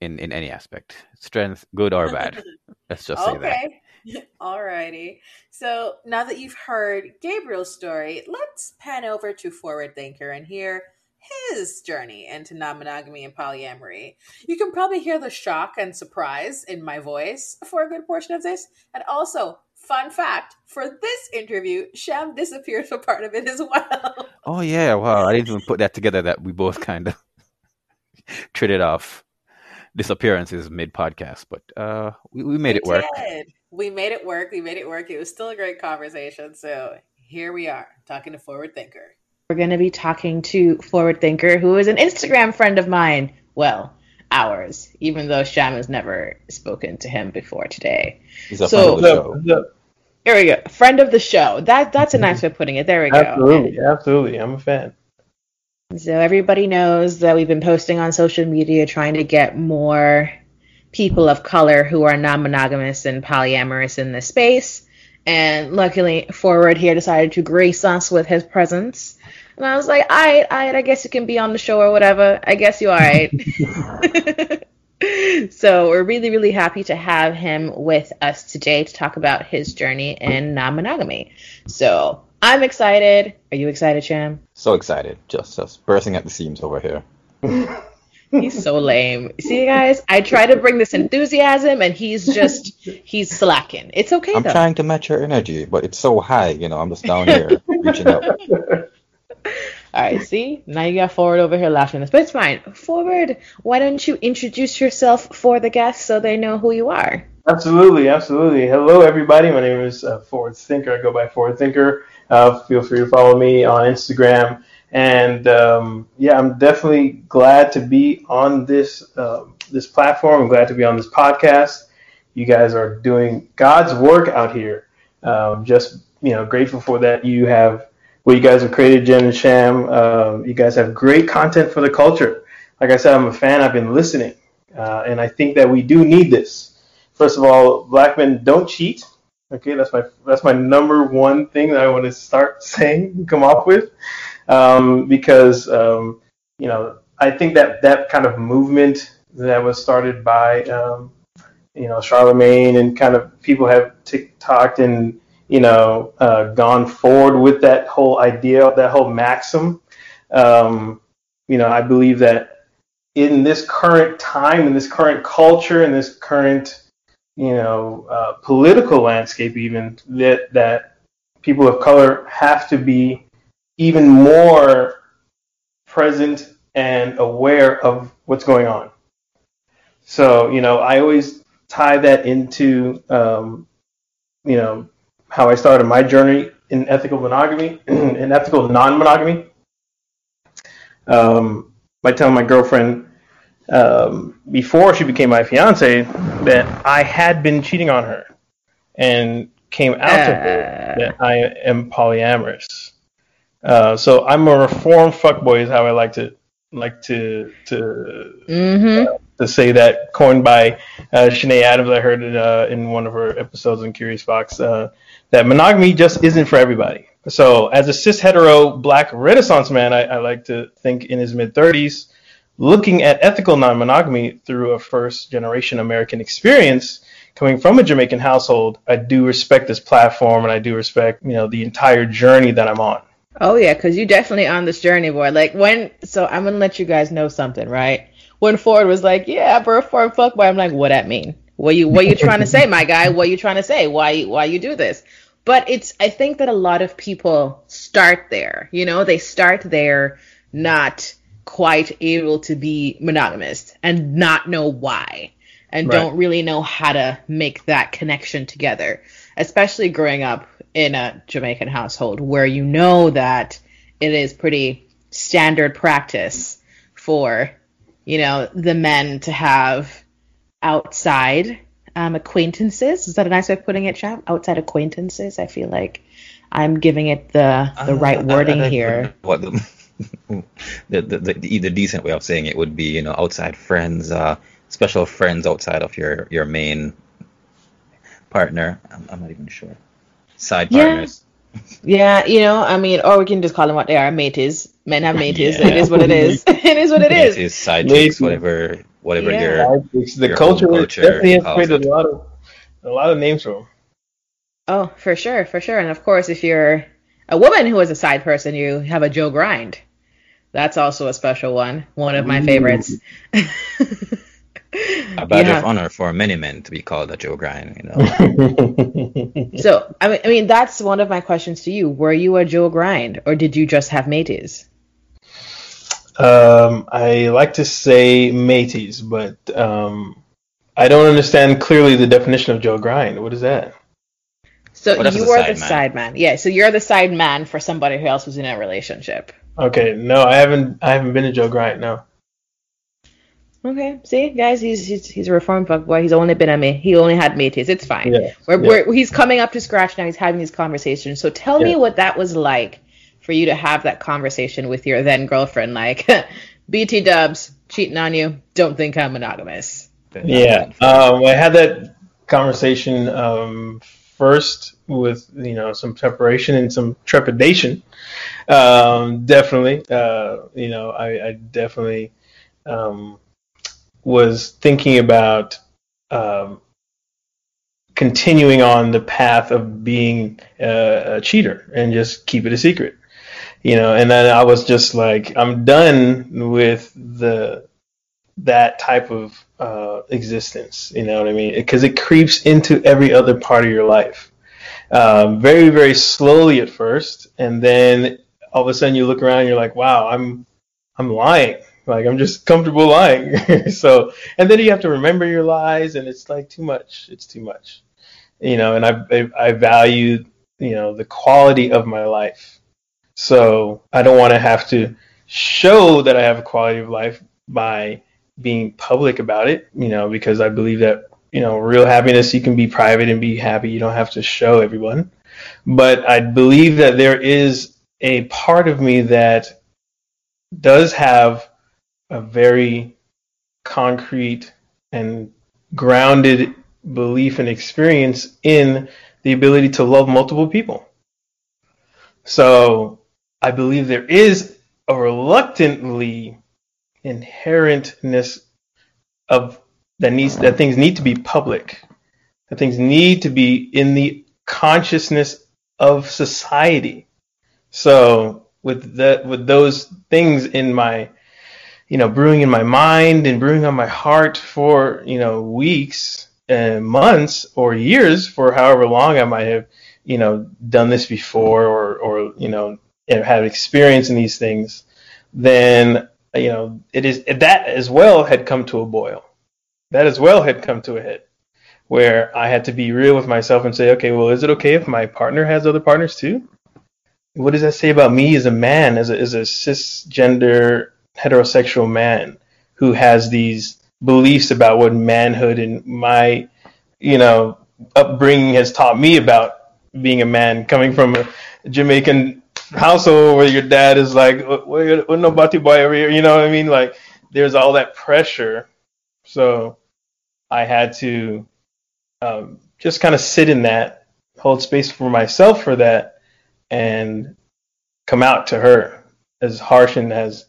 in in any aspect, strength, good or bad. Let's just say that. okay. Alrighty. So now that you've heard Gabriel's story, let's pan over to Forward Thinker and hear his journey into non monogamy and polyamory. You can probably hear the shock and surprise in my voice for a good portion of this. And also, fun fact for this interview, Sham disappeared for part of it as well. Oh yeah, wow! I didn't even put that together. That we both kind of traded off disappearances mid podcast, but uh, we, we made it We work. did. We made it work. We made it work. It was still a great conversation. So here we are talking to Forward Thinker. We're going to be talking to Forward Thinker, who is an Instagram friend of mine. Well, ours, even though Sham has never spoken to him before today. He's a So- friend of the show. What's? Here we go. Friend of the show. That that's a nice mhm. way of putting it. There we go. Absolutely, absolutely. I'm a fan. So everybody knows that we've been posting on social media trying to get more people of color who are non-monogamous and polyamorous in this space. And luckily, Forward here decided to grace us with his presence. And I was like, all right, all right, I guess you can be on the show or whatever. I guess you're right. so we're really, really happy to have him with us today to talk about his journey in non monogamy. So I'm excited. Are you excited, Sham? So excited, just just bursting at the seams over here. He's so lame. See, guys, I try to bring this enthusiasm, and he's just he's slacking. It's okay I'm though. trying to match your energy, but it's so high, you know. I'm just down here reaching up. All right, see, now you got forward over here laughing at us, but it's fine. Forward, why don't you introduce yourself for the guests so they know who you are? Absolutely, absolutely. Hello, everybody. My name is uh, Forward Thinker. I go by Forward Thinker. Uh, feel free to follow me on Instagram. And um, yeah, I'm definitely glad to be on this uh, this platform. I'm glad to be on this podcast. You guys are doing God's work out here. Um, just you know, grateful for that. You have what you guys have created, Jen and Sham. Um, you guys have great content for the culture. Like I said, I'm a fan. I've been listening, uh, and I think that we do need this. First of all, black men don't cheat. Okay, that's my that's my number one thing that I want to start saying, come off with, um, because um, you know I think that that kind of movement that was started by um, you know Charlamagne and kind of people have TikToked and you know uh, gone forward with that whole idea, that whole maxim. Um, you know, I believe that in this current time, in this current culture, in this current you know, uh, political landscape, even that that people of color have to be even more present and aware of what's going on. So, you know, I always tie that into, um, you know, how I started my journey in ethical monogamy, in ethical non-monogamy. Um, by telling my girlfriend um, before she became my fiance that I had been cheating on her and came out to her that I am polyamorous. Uh, so I'm a reformed fuckboy is how I like to like to to Mm-hmm. uh, to say that coined by uh, Shanae Adams. I heard it uh, in one of her episodes on Curious Fox uh, that monogamy just isn't for everybody. So as a cis hetero black Renaissance man, I, I like to think in his mid 30s looking at ethical non-monogamy through a first generation American experience coming from a Jamaican household, I do respect this platform and I do respect, you know, the entire journey that I'm on. Oh yeah, because you definitely on this journey, boy. Like when, so I'm gonna let you guys know something, right? When Ford was like, "Yeah, bro, Ford fuck boy," I'm like, "What that mean? What you what you trying to say, my guy? What you trying to say? Why why you do this?" But it's I think that a lot of people start there. You know, they start there, not quite able to be monogamous and not know why and Right. don't really know how to make that connection together especially growing up in a jamaican household where you know that it is pretty standard practice for you know the men to have outside um, acquaintances. Is that a nice way of putting it chap outside acquaintances i feel like i'm giving it the the right Uh, wording I- I- I- here. What the, the, the, the the decent way of saying it would be, you know, outside friends, uh, special friends outside of your your main partner. I'm, I'm not even sure. Side Yeah. partners. Yeah, you know, I mean, or we can just call them what they are, mateys. Men have mateys. Yeah. It is what it is. it is what it It is. is side Maybe. chicks, whatever, whatever Yeah. your It's the Your culture, home culture definitely has created a lot of a lot of names for them. Oh, for sure, for sure. And of course, if you're a woman who is a side person, you have a Joe Grind. That's also a special one. One of my Ooh. favorites. a badge Yeah. of honor for many men to be called a Joe Grind. You know, So, I mean, I mean, that's one of my questions to you. Were you a Joe Grind, or did you just have mateys? um, I like to say mateys, but um, I don't understand clearly the definition of Joe Grind. What is that? So Well, that's you the were side the man. side man. Yeah. So you're the side man for somebody who else was in a relationship. Okay, no, I haven't. I haven't been a Joe Grind. No. Okay. See, guys, he's he's he's a reformed fuck boy. He's only been a me. He only had mateys. It's fine. Yeah. We're, yeah. we're, he's coming up to scratch now. He's having these conversations. So tell me what that was like for you to have that conversation with your then girlfriend. Like, BT Dubs cheating on you. Don't think I'm monogamous. Yeah, um, I had that conversation um, first with you know some preparation and some trepidation. Um, definitely, uh, you know, I, I definitely um, was thinking about um, continuing on the path of being a, a cheater and just keep it a secret, you know. And then I was just like, I'm done with the that type of uh, existence. You know what I mean? Because it, it, creeps into every other part of your life. Um, very, very slowly at first, and then all of a sudden you look around and you're like, wow, I'm, I'm lying. Like I'm just comfortable lying. so, and then you have to remember your lies, and it's like too much. It's too much. You know, and I, I, I value, you know, the quality of my life. So I don't want to have to show that I have a quality of life by being public about it, you know, because I believe that, you know, real happiness, you can be private and be happy. You don't have to show everyone. But I believe that there is a part of me that does have a very concrete and grounded belief and experience in the ability to love multiple people. So I believe there is a reluctantly inherentness of that needs that things need to be public, that things need to be in the consciousness of society. So with that, with those things in my, you know, brewing in my mind and brewing on my heart for you know weeks and months or years for however long I might have, you know, done this before or or you know have experience in these things, then you know, it is that as well had come to a boil. That as well had come to a head, where I had to be real with myself and say, okay, well, is it okay if my partner has other partners too? What does that say about me as a man, as a, as a cisgender heterosexual man who has these beliefs about what manhood and my, you know, upbringing has taught me about being a man, coming from a Jamaican household where your dad is like, what, what nobody boy over here? You know what I mean? Like, there's all that pressure. So I had to um, just kind of sit in that, hold space for myself for that, and come out to her as harsh and as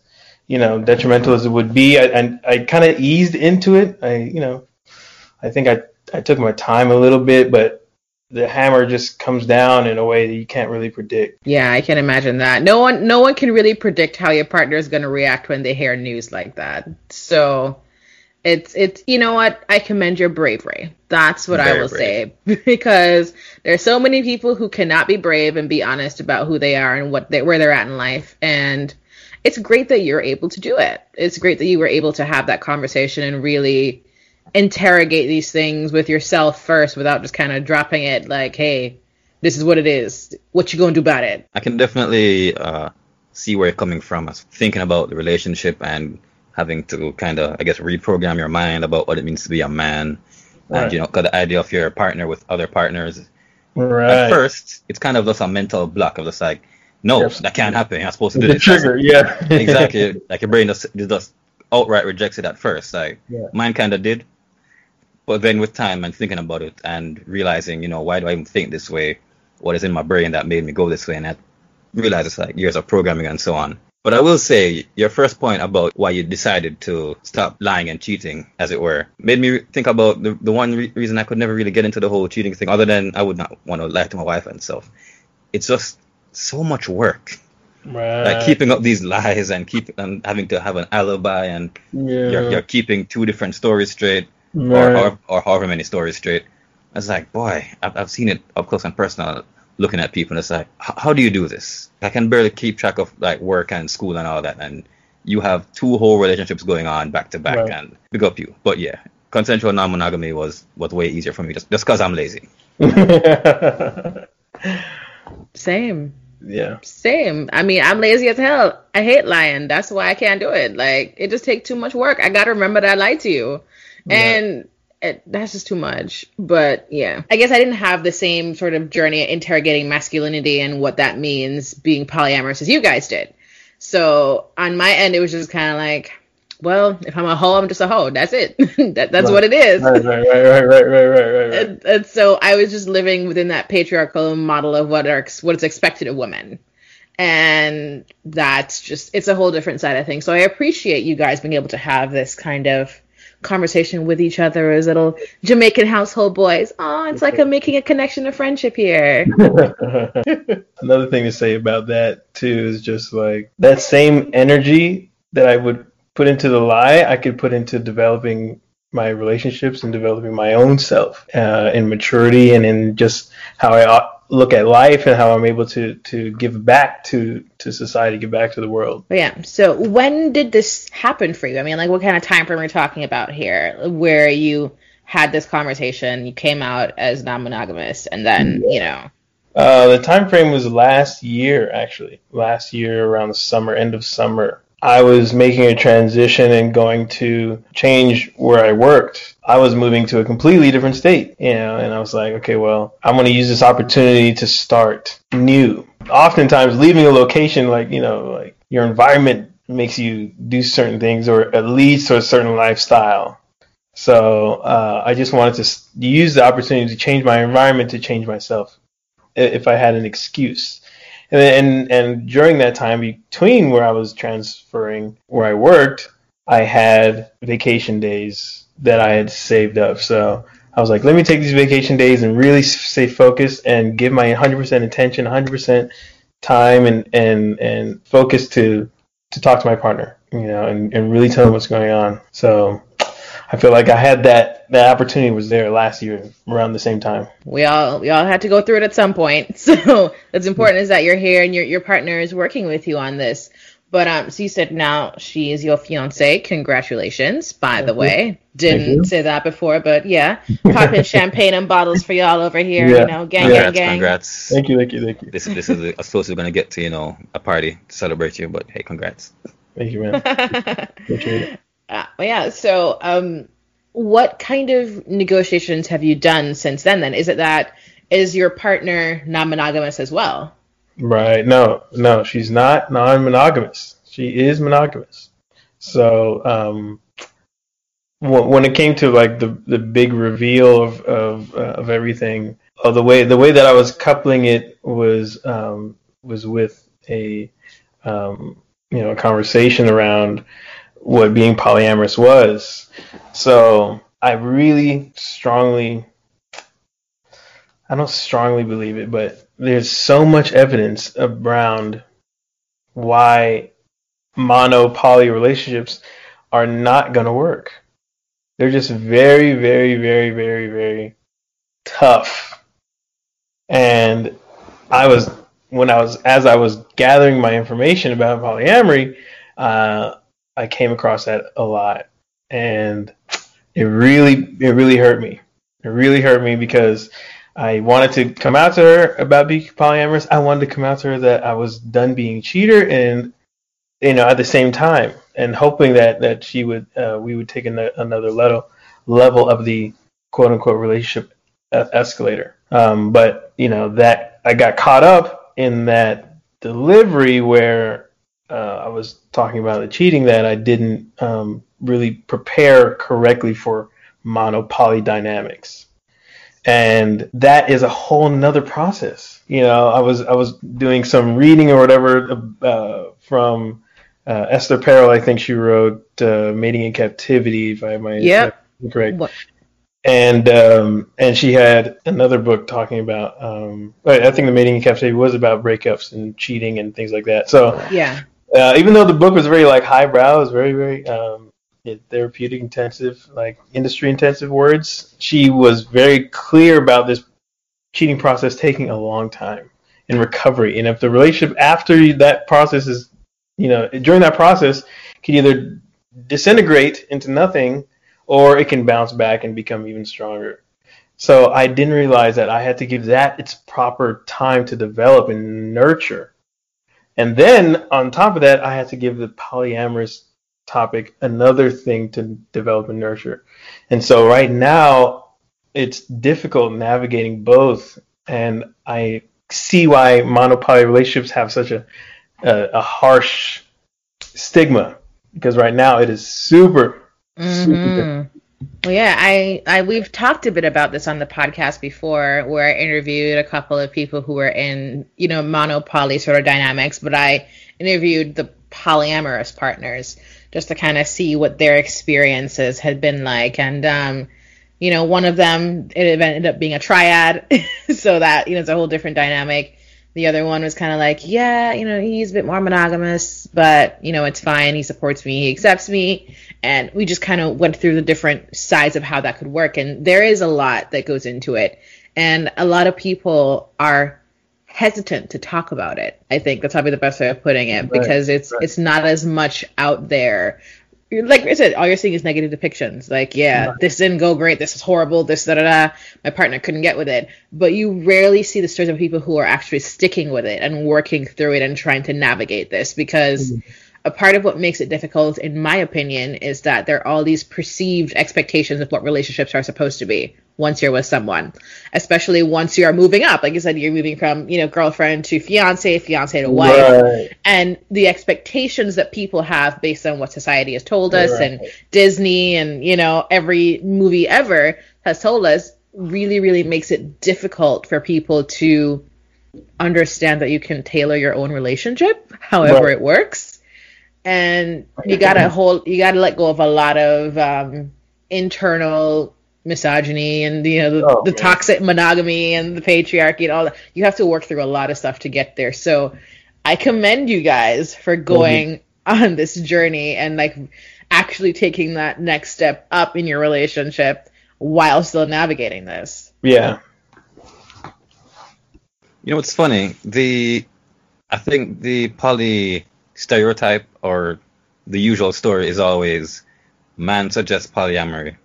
you know detrimental as it would be. I, I, I kind of eased into it. I you know I think I I took my time a little bit, but the hammer just comes down in a way that you can't really predict. Yeah, I can imagine that. No one no one can really predict how your partner is going to react when they hear news like that. So it's it's you know what? I commend your bravery. That's what Very I will brave. say because there's so many people who cannot be brave and be honest about who they are and what they where they're at in life and it's great that you're able to do it. It's great that you were able to have that conversation and really interrogate these things with yourself first without just kind of dropping it like, hey, this is what it is. What you gonna do about it? I can definitely uh, see where you're coming from. As thinking about the relationship and having to kind of, I guess, reprogram your mind about what it means to be a man, right. and you know, got the idea of your partner with other partners. Right. At first, it's kind of just a mental block of just like, no, yes. that can't happen. You're not supposed to do the this. Trigger, yeah. exactly. Like your brain just, just outright rejects it at first. Like yeah. mine kind of did, but then with time and thinking about it and realizing, you know, why do I even think this way? What is in my brain that made me go this way? And I realized it's like years of programming and so on. But I will say your first point about why you decided to stop lying and cheating, as it were, made me think about the, the one re- reason I could never really get into the whole cheating thing, other than I would not want to lie to my wife and stuff. It's just so much work. Right. Like keeping up these lies and keep and having to have an alibi and yeah. you're, you're keeping two different stories straight right. or, or, or however many stories straight. I was like, boy, I've, I've seen it up close and personal looking at people and it's like, how do you do this? I can barely keep track of like work and school and all that. And you have two whole relationships going on back to back right. and big up you. But yeah, consensual non-monogamy was, was way easier for me just, just cause I'm lazy. Same. Yeah. Same. I mean, I'm lazy as hell. I hate lying. That's why I can't do it. Like, it just takes too much work. I gotta remember that I lied to you and it, that's just too much. But yeah, I guess I didn't have the same sort of journey interrogating masculinity and what that means being polyamorous as you guys did. So on my end, it was just kind of like, well, if I'm a hoe, I'm just a hoe. That's it. that, that's right. what it is. Right, right, right, right, right, right, right, right. And, and, so I was just living within that patriarchal model of what are what is expected of women, and that's just it's a whole different side of things. So I appreciate you guys being able to have this kind of conversation with each other as little Jamaican household boys. Oh, it's like I'm making a connection of friendship here. Another thing to say about that too is just like that same energy that I would put into the lie, I could put into developing my relationships and developing my own self uh, in maturity and in just how I ought- look at life and how I'm able to to give back to to society, give back to the world. Yeah. So when did this happen for you? I mean, like, what kind of time frame are we talking about here, where you had this conversation, you came out as non-monogamous, and then you know, Uh, the time frame was last year, actually. Last year, around the summer, end of summer. I was making a transition and going to change where I worked. I was moving to a completely different state, you know, and I was like, okay, well, I'm going to use this opportunity to start new. Oftentimes, leaving a location, like, you know, like your environment makes you do certain things or at least to a certain lifestyle. So uh, I just wanted to use the opportunity to change my environment to change myself if I had an excuse. And and and during that time between where I was transferring where I worked, I had vacation days that I had saved up. So I was like, let me take these vacation days and really stay focused and give my 100% attention, 100% time and and and focus to to talk to my partner, you know, and, and really tell them what's going on. So I feel like I had that that opportunity was there last year around the same time. we all we all had to go through it at some point. So what's important is that you're here and your your partner is working with you on this. But um, so you said now she is your fiance. Congratulations, by the Thank you. way. you. Didn't say that before, but yeah, popping champagne and bottles for y'all over here. Yeah. You know, gang, Yeah. gang, gang. congrats. Thank you, thank you, thank you. This this is as close as we're gonna get to you know a party to celebrate you, but hey, congrats. Thank you, man. Appreciate it. Uh, yeah. So, um, what kind of negotiations have you done since then? Then is it that is your partner non-monogamous as well? Right. No, no, she's not non-monogamous. She is monogamous. So, um, when, it came to like the the big reveal of of, uh, of everything, uh, the way the way that I was coupling it was um, was with a um, you know a conversation around what being polyamorous was. So I really strongly I don't strongly believe it, but there's so much evidence around why mono poly relationships are not going to work. They're just very, very, very, very, very tough. And I was, when I was, as I was gathering my information about polyamory, uh, I came across that a lot. And it really, it really hurt me. It really hurt me because I wanted to come out to her about being polyamorous. I wanted to come out to her that I was done being cheater, and you know, at the same time, and hoping that that she would, uh, we would take an, another level level of the quote unquote relationship escalator. Um, but you know that I got caught up in that delivery where uh, I was talking about the cheating that I didn't um, really prepare correctly for monopoly dynamics and that is a whole nother process. You know, I was I was doing some reading or whatever uh, from uh, Esther Perel. I think she wrote uh, "Mating in Captivity," if I might Yep. correct. What? And um, and she had another book talking about. Um, I think the "Mating in Captivity" was about breakups and cheating and things like that. So Yeah. Uh, even though the book was very like highbrow, it was very very um, therapeutic intensive, like industry intensive words. She was very clear about this cheating process taking a long time in recovery, and if the relationship after that process is, you know, during that process, can either disintegrate into nothing, or it can bounce back and become even stronger. So I didn't realize that I had to give that its proper time to develop and nurture. And then on top of that, I had to give the polyamorous topic another thing to develop and nurture. And so right now, it's difficult navigating both. And I see why monopoly relationships have such a, a, a harsh stigma because right now it is super, super Mhm. Well, yeah, I, I we've talked a bit about this on the podcast before, where I interviewed a couple of people who were in you know monopoly sort of dynamics, but I interviewed the polyamorous partners just to kind of see what their experiences had been like, and um, you know, one of them it ended up being a triad, so that you know it's a whole different dynamic. The other one was kind of like, yeah, you know, he's a bit more monogamous, but you know, it's fine. He supports me, he accepts me, and we just kind of went through the different sides of how that could work. And there is a lot that goes into it, and a lot of people are hesitant to talk about it. I think that's probably the best way of putting it Right, because it's right. it's not as much out there. Like I said, all you're seeing is negative depictions. Like, yeah, Right. this didn't go great. This is horrible. This da da da. My partner couldn't get with it. But you rarely see the stories of people who are actually sticking with it and working through it and trying to navigate this because mm-hmm. A part of what makes it difficult, in my opinion, is that there are all these perceived expectations of what relationships are supposed to be once you're with someone, especially once you are moving up. Like you said, you're moving from you know girlfriend to fiance, fiance to wife, Right. and the expectations that people have based on what society has told us Right. and Disney and you know every movie ever has told us really really makes it difficult for people to understand that you can tailor your own relationship however Right. it works and you gotta hold you gotta let go of a lot of um, internal misogyny and you know the, Oh, the toxic monogamy and the patriarchy and all that. You have to work through a lot of stuff to get there. So i commend you guys for going on this journey and like actually taking that next step up in your relationship while still navigating this. Yeah. You know what's funny? The I think the poly stereotype or the usual story is always man suggests polyamory,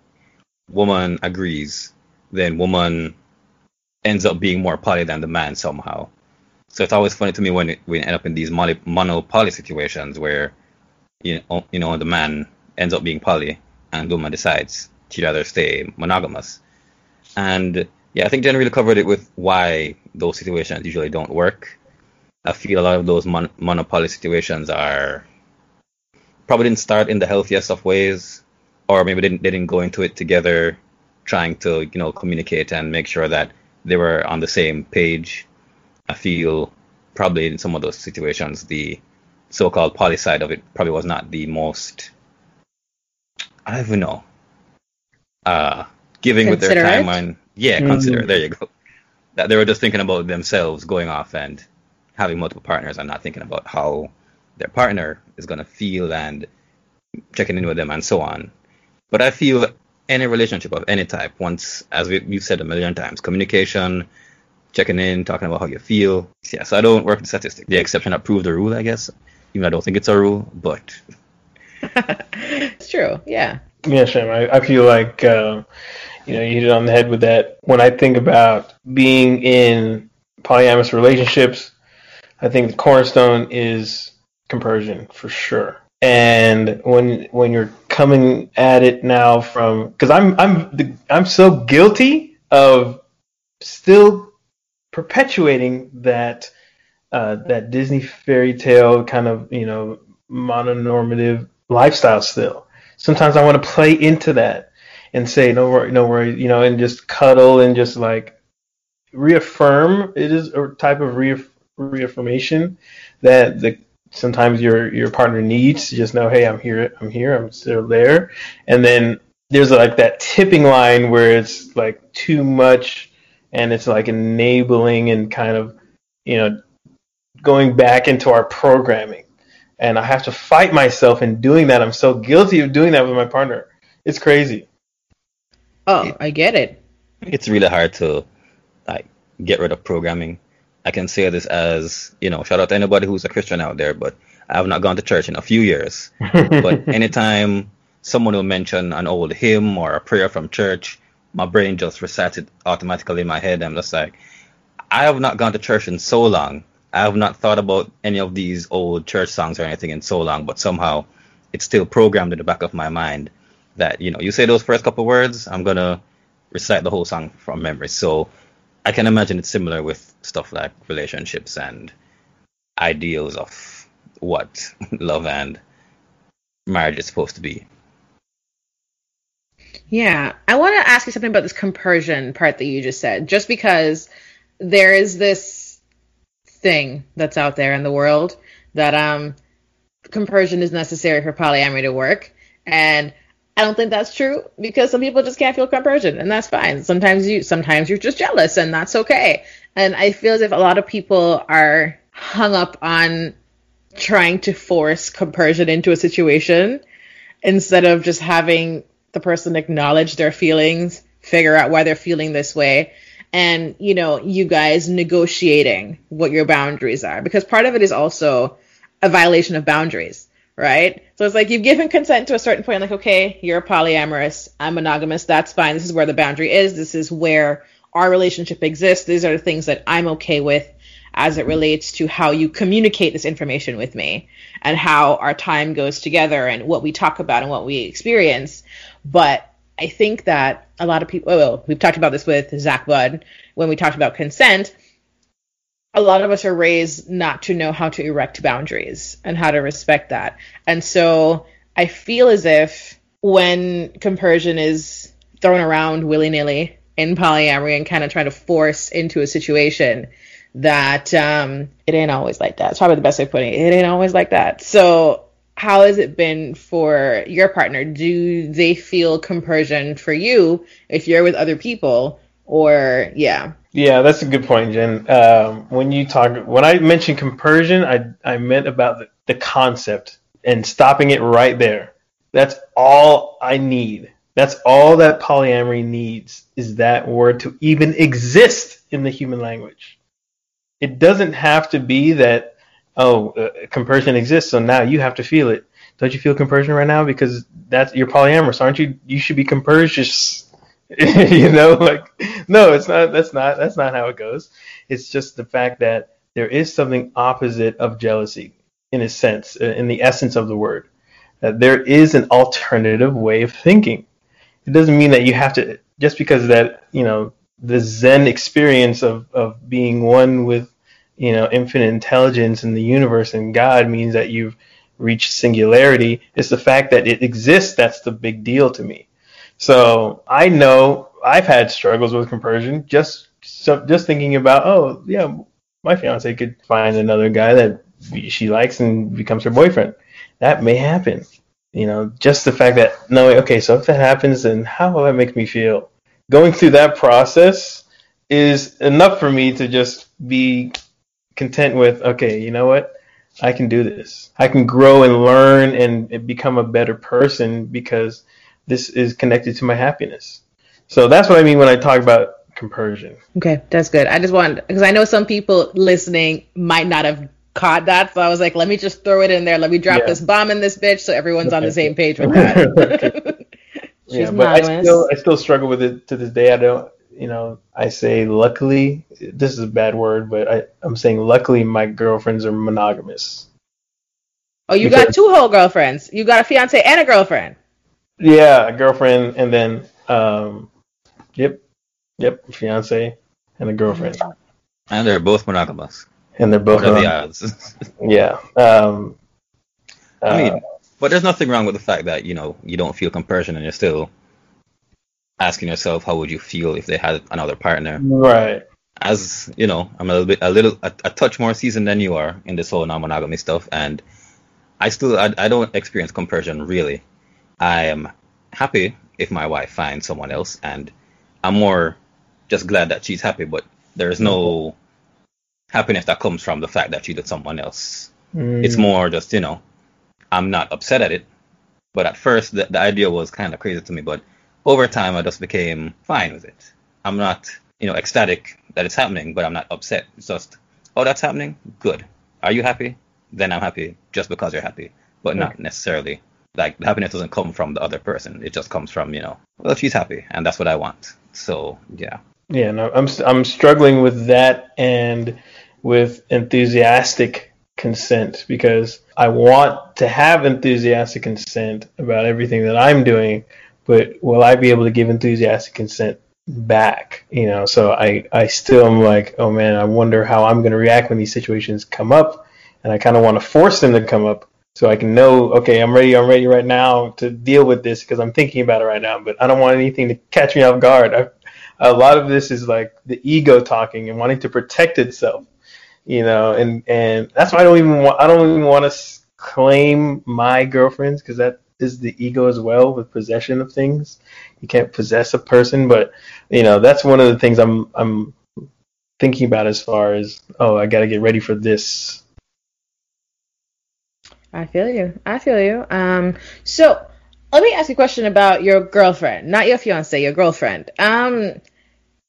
woman agrees, then woman ends up being more poly than the man somehow. So it's always funny to me when we end up in these mono, mono poly situations where you know, you know the man ends up being poly and the woman decides she'd rather stay monogamous. And yeah, I think Jen really covered it with why those situations usually don't work. I feel a lot of those mon- monopoly situations are probably didn't start in the healthiest of ways, or maybe they didn't, they didn't go into it together, trying to you know communicate and make sure that they were on the same page. I feel probably in some of those situations the so-called poly side of it probably was not the most I don't even know uh giving with their time and yeah Mhm. consider there you go that they were just thinking about themselves going off and having multiple partners and not thinking about how their partner is going to feel and checking in with them and so on. But i feel any relationship of any type once as we, we've said a million times communication checking in talking about how you feel yeah so i don't work with statistics the exception that prove the rule i guess. Even though i don't think it's a rule but. It's true yeah. Yeah, Sham, I, I feel like um, you know you hit it on the head with that. When I think about being in polyamorous relationships, I think the cornerstone is compersion for sure. And when when you're coming at it now from because I'm I'm I'm so guilty of still perpetuating that uh, that Disney fairy tale kind of you know mononormative lifestyle still sometimes I want to play into that and say no worry, no worry, you know, and just cuddle and just like reaffirm. It is a type of reaff- reaffirmation that the sometimes your your partner needs to just know, hey, I'm here, I'm here, I'm still there, and then there's like that tipping line where it's like too much and it's like enabling and kind of you know going back into our programming and I have to fight myself in doing that. I'm so guilty of doing that with my partner. It's crazy. oh i get it it's really hard to like get rid of programming. I can say this as you know, shout out to anybody who's a Christian out there, but I have not gone to church in a few years. But anytime someone will mention an old hymn or a prayer from church, my brain just resets it automatically in my head. I'm just like, I have not gone to church in so long. I have not thought about any of these old church songs or anything in so long, but somehow it's still programmed in the back of my mind that, you know, you say those first couple words, I'm going to recite the whole song from memory. So I can imagine it's similar with stuff like relationships and ideals of what love and marriage is supposed to be. Yeah, I want to ask you something about this compersion part that you just said, just because there is this thing that's out there in the world that um compersion is necessary for polyamory to work, and I don't think that's true because some people just can't feel compersion, and that's fine. Sometimes you sometimes you're just jealous, and that's okay. And I feel as if a lot of people are hung up on trying to force compersion into a situation instead of just having the person acknowledge their feelings, figure out why they're feeling this way, and you know, you guys negotiating what your boundaries are because part of it is also a violation of boundaries, right? So it's like you've given consent to a certain point, like, okay, you're polyamorous, I'm monogamous, that's fine. This is where the boundary is. This is where our relationship exists. These are the things that I'm okay with as it relates to how you communicate this information with me and how our time goes together and what we talk about and what we experience. But I think that a lot of people, oh, well, we've talked about this with Zach Budd when we talked about consent. A lot of us are raised not to know how to erect boundaries and how to respect that. And so I feel as if when compersion is thrown around willy nilly in polyamory and kind of trying to force into a situation, that um, it ain't always like that. It's probably the best way of putting it. It ain't always like that. So, how has it been for your partner? Do they feel compersion for you if you're with other people, or yeah? Yeah, that's a good point, Jen. Um, when you talk, when I mentioned compersion, I I meant about the, the concept and stopping it right there. That's all I need. That's all that polyamory needs is that word to even exist in the human language it doesn't have to be that oh uh, compersion exists so now you have to feel it don't you feel compersion right now because that's you're polyamorous aren't you you should be compersious you know like no it's not that's not that's not how it goes it's just the fact that there is something opposite of jealousy in a sense uh, in the essence of the word that there is an alternative way of thinking it doesn't mean that you have to just because that you know the Zen experience of, of being one with, you know, infinite intelligence and the universe and God means that you've reached singularity. It's the fact that it exists that's the big deal to me. So I know I've had struggles with compersion just so, just thinking about, oh yeah, my fiance could find another guy that she likes and becomes her boyfriend. That may happen. You know, just the fact that knowing, okay, so if that happens, then how will that make me feel? going through that process is enough for me to just be content with okay you know what i can do this i can grow and learn and become a better person because this is connected to my happiness so that's what i mean when i talk about compersion okay that's good i just want because i know some people listening might not have caught that so i was like let me just throw it in there let me drop yeah. this bomb in this bitch so everyone's on the same page with that yeah, but I still I still struggle with it to this day. I don't, you know, I say luckily. This is a bad word, but I I'm saying luckily my girlfriends are monogamous. Oh, you because, got two whole girlfriends. You got a fiance and a girlfriend. Yeah, a girlfriend, and then um, yep, yep, fiance and a girlfriend. And they're both monogamous. And they're both. What are the odds? yeah. Um, I mean, uh, but there's nothing wrong with the fact that you know you don't feel compersion and you're still asking yourself how would you feel if they had another partner. Right. As you know, I'm a little bit, a little, a, a touch more seasoned than you are in this whole non-monogamy stuff, and I still, I, I don't experience compersion really. I am happy if my wife finds someone else, and I'm more just glad that she's happy. But there's no happiness that comes from the fact that she did someone else. Mm. It's more just you know I'm not upset at it. But at first, the, the idea was kind of crazy to me. But over time, I just became fine with it. I'm not, you know, ecstatic that it's happening, but I'm not upset. It's just, oh, that's happening? Good. Are you happy? Then I'm happy just because you're happy, but okay. not necessarily. Like, happiness doesn't come from the other person. It just comes from, you know, well, she's happy, and that's what I want. So, yeah. Yeah, no, I'm I'm struggling with that and with enthusiastic consent because I want to have enthusiastic consent about everything that I'm doing, but will I be able to give enthusiastic consent back? You know, so I, I still am like, oh man, I wonder how I'm going to react when these situations come up. And I kind of want to force them to come up so I can know, okay, I'm ready, I'm ready right now to deal with this because I'm thinking about it right now, but I don't want anything to catch me off guard. I, a lot of this is like the ego talking and wanting to protect itself, you know, and and that's why I don't even want, I don't even want to claim my girlfriends because that is the ego as well with possession of things. You can't possess a person, but you know that's one of the things I'm I'm thinking about as far as oh I got to get ready for this. I feel you. I feel you. Um, so let me ask you a question about your girlfriend, not your fiance, your girlfriend. Um,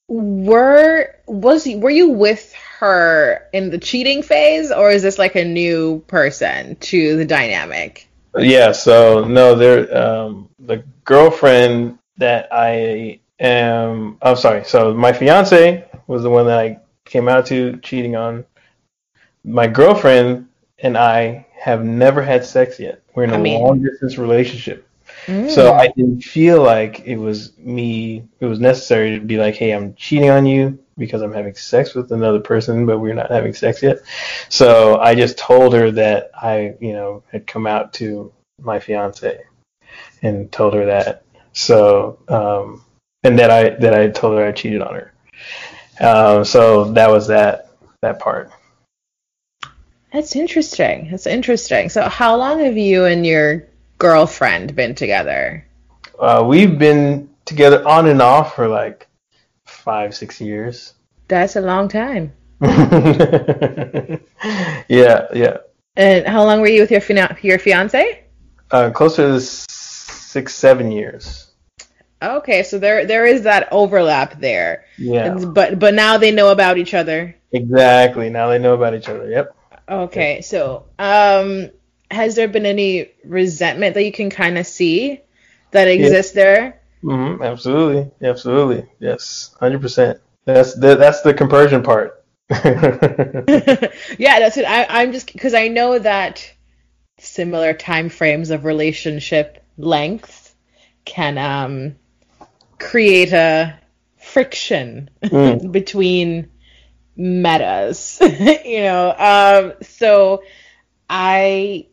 were was were you with her in the cheating phase, or is this like a new person to the dynamic? Yeah. So no, there. Um, the girlfriend that I am. I'm sorry. So my fiance was the one that I came out to cheating on. My girlfriend and I have never had sex yet. We're in a I mean- long distance relationship. Mm. So I didn't feel like it was me. It was necessary to be like, "Hey, I'm cheating on you because I'm having sex with another person, but we're not having sex yet." So I just told her that I, you know, had come out to my fiance and told her that. So um, and that I that I told her I cheated on her. Um, so that was that that part. That's interesting. That's interesting. So how long have you and your girlfriend been together? Uh, we've been together on and off for like five, six years. That's a long time. yeah, yeah. And how long were you with your fina- your fiance? Uh, closer to six, seven years. Okay, so there there is that overlap there. Yeah, But but now they know about each other. exactly. Now they know about each other. Yep. Okay, so um has there been any resentment that you can kind of see that exists there? hmm Absolutely. Absolutely. Yes. Hundred percent. That's the that's the compersion part. yeah, that's it. I, I'm just because I know that similar time frames of relationship length can um create a friction Mm. between metas, you know. Um, so I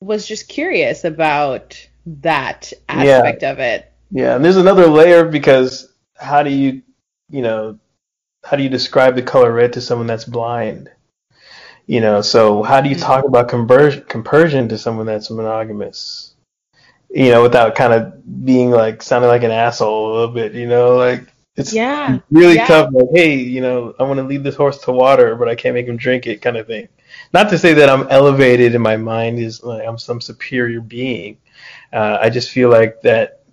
was just curious about that Yeah. aspect of it. Yeah, and there's another layer because how do you, you know, how do you describe the color red to someone that's blind? You know, so how do you talk about conversion, compersion to someone that's monogamous? You know, without kind of being like sounding like an asshole a little bit. You know, like it's Yeah. really yeah. tough. Like, hey, you know, I want to lead this horse to water, but I can't make him drink it, kind of thing. Not to say that I'm elevated in my mind is like I'm some superior being. Uh, I just feel like that,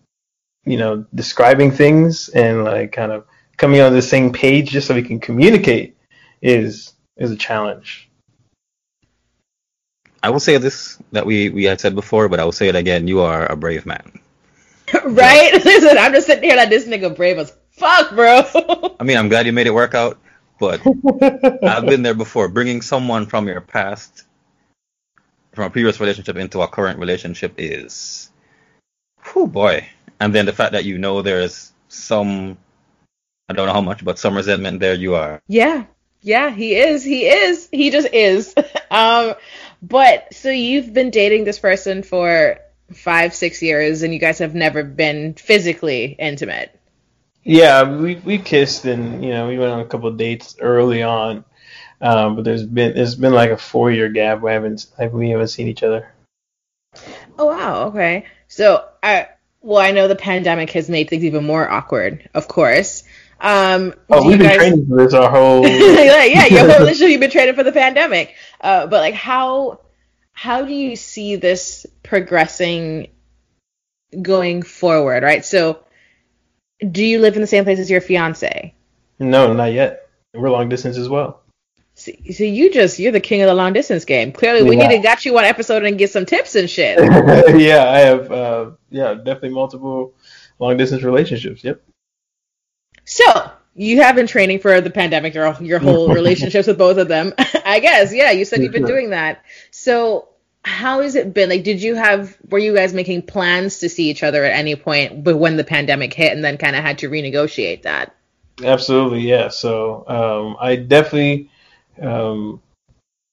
you know, describing things and like kind of coming on the same page just so we can communicate is is a challenge. I will say this that we we had said before, but I will say it again. You are a brave man. right? Listen, I'm just sitting here like this nigga brave as fuck, bro. I mean, I'm glad you made it work out, but I've been there before. Bringing someone from your past, from a previous relationship into a current relationship is, oh boy. And then the fact that you know there's some, I don't know how much, but some resentment there. You are. Yeah, yeah, he is. He is. He just is. um, but so you've been dating this person for five, six years, and you guys have never been physically intimate. Yeah, we we kissed and you know we went on a couple of dates early on, um, but there's been there's been like a four year gap. We haven't like we haven't seen each other. Oh wow. Okay. So I well, I know the pandemic has made things even more awkward. Of course. Um, Oh, we've been guys- training for this our whole. Like, yeah, your whole relationship you've been training for the pandemic. Uh, but like, how how do you see this progressing going forward? Right. So, do you live in the same place as your fiance? no, not yet. We're long distance as well. See, so you just you're the king of the long distance game. Clearly, we Yeah. need to got you one episode and get some tips and shit. yeah, I have. Uh, yeah, definitely multiple long distance relationships. Yep. So you have been training for the pandemic, your your whole relationships with both of them. I guess, yeah. You said you've been doing that. So how has it been? Like, did you have were you guys making plans to see each other at any point, but when the pandemic hit, and then kind of had to renegotiate that? Absolutely, yeah. So um, I definitely, um,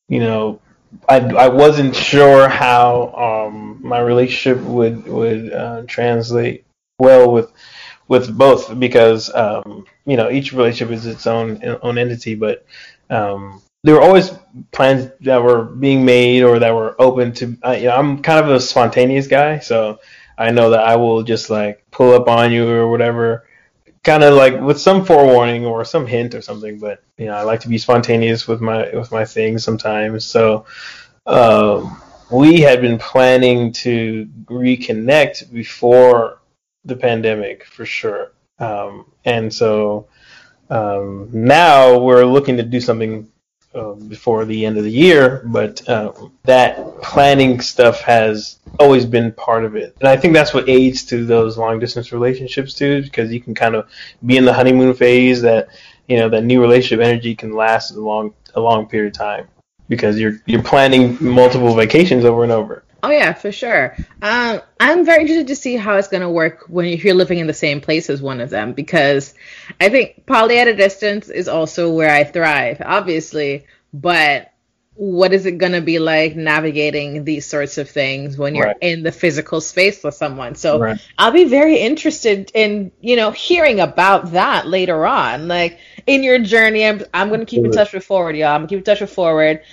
you know, I, I wasn't sure how um, my relationship would would uh, translate well with with both because um, you know each relationship is its own own entity, but um, there were always plans that were being made or that were open to. Uh, you know, I'm kind of a spontaneous guy, so I know that I will just like pull up on you or whatever, kind of like with some forewarning or some hint or something. But you know, I like to be spontaneous with my with my things sometimes. So um, we had been planning to reconnect before the pandemic for sure, um, and so um, now we're looking to do something uh, before the end of the year, but uh, that planning stuff has always been part of it, and I think that's what aids to those long distance relationships too, because you can kind of be in the honeymoon phase that you know that new relationship energy can last a long a long period of time because you're you're planning multiple vacations over and over. Oh yeah, for sure. Um, I'm very interested to see how it's going to work when you're living in the same place as one of them because I think poly at a distance is also where I thrive, obviously. But what is it going to be like navigating these sorts of things when you're Right. in the physical space with someone? So Right. I'll be very interested in you know hearing about that later on, like in your journey. I'm I'm going to keep in touch with forward, y'all. I'm gonna keep in touch with forward.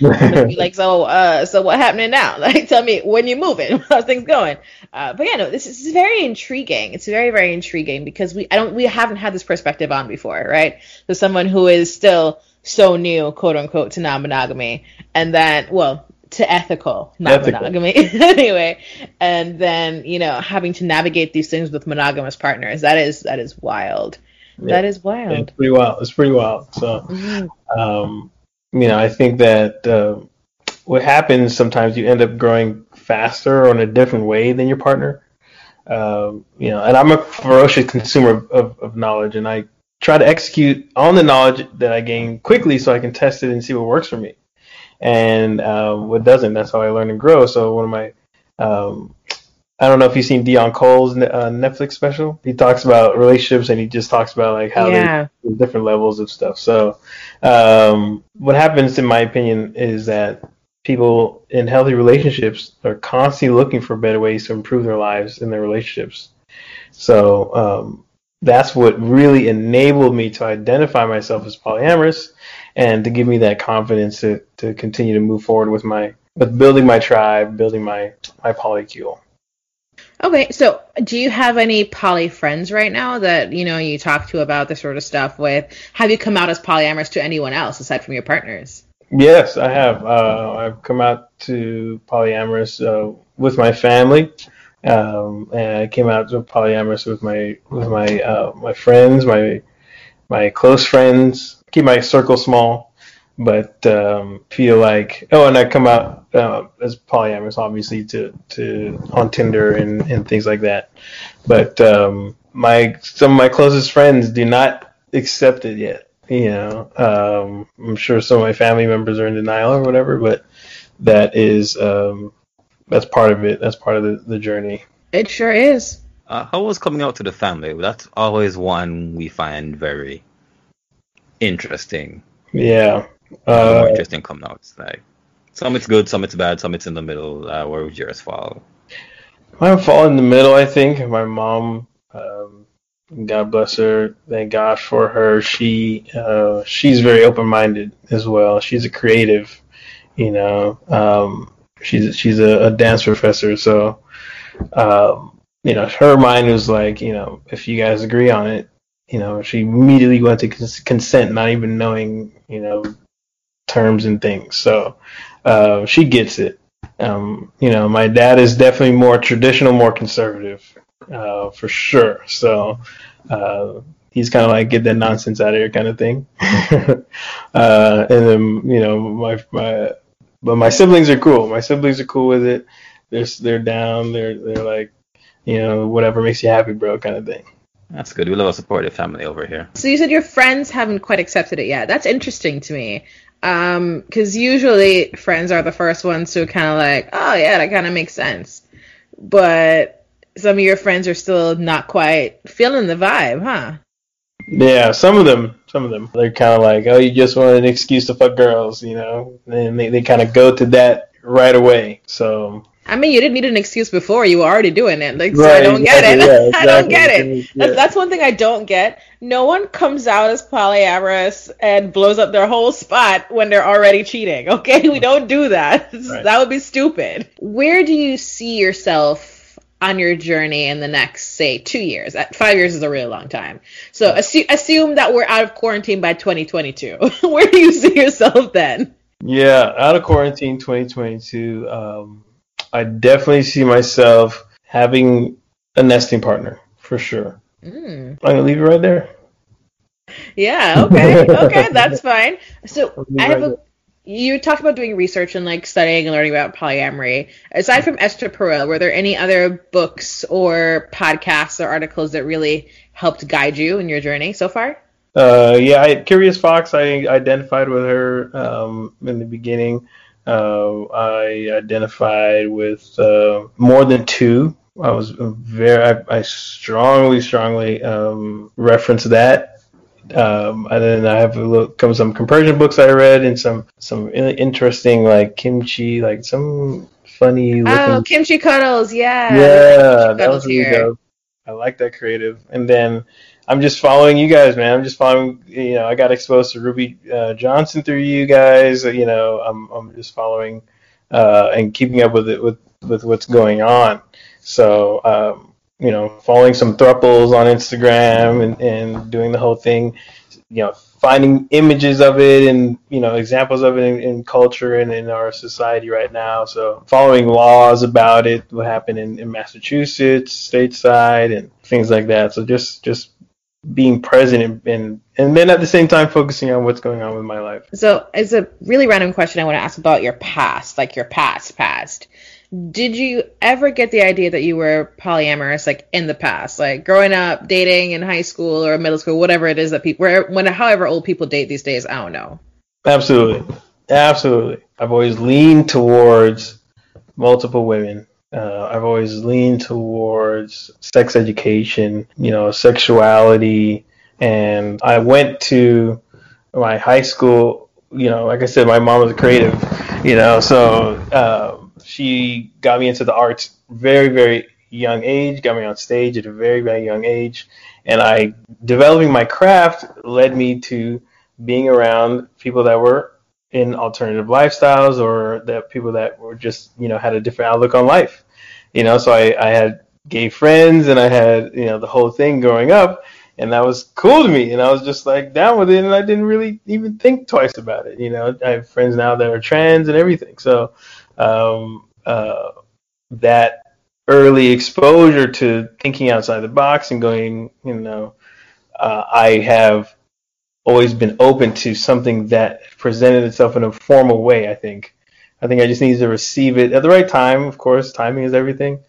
Like, so, uh, so what happening now? Like, tell me when you're moving, how's things going? Uh, but yeah, no, this is very intriguing. It's very, very intriguing because we, I don't, we haven't had this perspective on before, right? So someone who is still so new, quote unquote, to non-monogamy, and then, well, to ethical non-monogamy anyway, and then you know having to navigate these things with monogamous partners. That is, that is wild. That is wild. it's pretty wild. It's pretty wild. So. Mhm. um, you know, I think that uh, what happens sometimes you end up growing faster or in a different way than your partner. Um, you know, and I'm a ferocious consumer of, of, of knowledge, and I try to execute on the knowledge that I gain quickly so I can test it and see what works for me, and um, what doesn't. That's how I learn and grow. So one of my um, I don't know if you've seen Deon Cole's uh, Netflix special. He talks about relationships and he just talks about like how Yeah. there's different levels of stuff. So, um, what happens, in my opinion, is that people in healthy relationships are constantly looking for better ways to improve their lives in their relationships. So, um, that's what really enabled me to identify myself as polyamorous and to give me that confidence to, to continue to move forward with my with building my tribe, building my my polycule. Okay, so do you have any poly friends right now that you know you talk to about this sort of stuff with? Have you come out as polyamorous to anyone else aside from your partners? Yes, I have. Uh, I've come out to polyamorous uh, with my family, um, and I came out to polyamorous with my with my uh, my friends, my my close friends. Keep my circle small, but um, feel like oh, and I come out uh, as polyamorous, obviously to to on Tinder and and things like that. But um, my some of my closest friends do not accept it yet. You know, um, I'm sure some of my family members are in denial or whatever, but that is um, that's part of it. That's part of the, the journey. It sure is. Uh, how was coming out to the family? That's always one we find very interesting. Yeah. Uh, more interesting coming out. Like some it's good, some it's bad, some it's in the middle. Uh, where would yours fall? Mine fall in the middle, I think. My mom, um, God bless her. Thank God for her. She uh, she's very open minded as well. She's a creative, you know. Um, she's she's a, a dance professor, so um, you know her mind was like, you know, if you guys agree on it, you know, she immediately went to cons- consent, not even knowing, you know, terms and things. So uh, she gets it. Um, you know, my dad is definitely more traditional, more conservative, uh, for sure. So uh, he's kind of like get that nonsense out of here kind of thing. uh, and then you know, my my but my siblings are cool. My siblings are cool with it. They're they're down. They're they're like, you know, whatever makes you happy, bro, kind of thing. That's good. We love a supportive family over here. So you said your friends haven't quite accepted it yet. That's interesting to me. Um, because usually friends are the first ones who kind of like, oh yeah, that kind of makes sense. But some of your friends are still not quite feeling the vibe, huh? Yeah, some of them, some of them, they're kind of like, oh, you just want an excuse to fuck girls, you know, and they, they kind of go to that right away. So I mean, you didn't need an excuse before. You were already doing it. Like, so I don't get it. exactly, I don't get it. Yeah. That's, that's one thing I don't get. No one comes out as polyamorous and blows up their whole spot when they're already cheating. Okay, we don't do that. Right. That would be stupid. Where do you see yourself on your journey in the next, say, two years? Five years is a really long time. So assume, assume that we're out of quarantine by 2022. Where do you see yourself then? Yeah, out of quarantine 2022, um, I definitely see myself having a nesting partner for sure. Mm. I'm gonna leave it right there. Yeah, okay, okay, that's fine. So I have a. You talked about doing research and like studying and learning about polyamory. Aside from Esther Perel, were there any other books or podcasts or articles that really helped guide you in your journey so far? Uh, yeah, I, Curious Fox, I identified with her um, in the beginning. Uh, I identified with uh, more than two. I was very, I, I strongly, strongly um, reference that. Um, and then I have a look, come some compersion books I read and some some interesting like kimchi, like some funny looking Oh, Kimchi Cuddles, yeah. yeah, that was really dope. I like that creative. And then I'm just following you guys, man. I'm just following. You know, I got exposed to Ruby uh, Johnson through you guys. You know, I'm I'm just following uh, and keeping up with it with with what's going on. So um, you know, following some thruples on Instagram and and doing the whole thing. You know, finding images of it and you know examples of it in, in culture and in our society right now. So following laws about it, what happened in, in Massachusetts, stateside, and things like that. So just just being present and, and and then at the same time focusing on what's going on with my life. So it's a really random question I want to ask about your past, like your past past. Did you ever get the idea that you were polyamorous, like in the past, like growing up, dating in high school or middle school, whatever it is that people, where, when, however old people date these days, I don't know. Absolutely, absolutely. I've always leaned towards multiple women. Uh, I've always leaned towards sex education, you know, sexuality, and I went to my high school. You know, like I said, my mom was a creative. You know, so uh, she got me into the arts very, very young age. Got me on stage at a very, very young age, and I developing my craft led me to being around people that were in alternative lifestyles or that people that were just you know had a different outlook on life. You know so i, I had gay friends and i had you know the whole thing growing up and that was cool to me. And i was just like down with it and i didn't really even think twice about it. You know i have friends now that are trans and everything. So um, uh, that early exposure to thinking outside the box and going you know uh, i have always been open to something that presented itself in a formal way. I think. I think I just needed to receive it at the right time. Of course, timing is everything.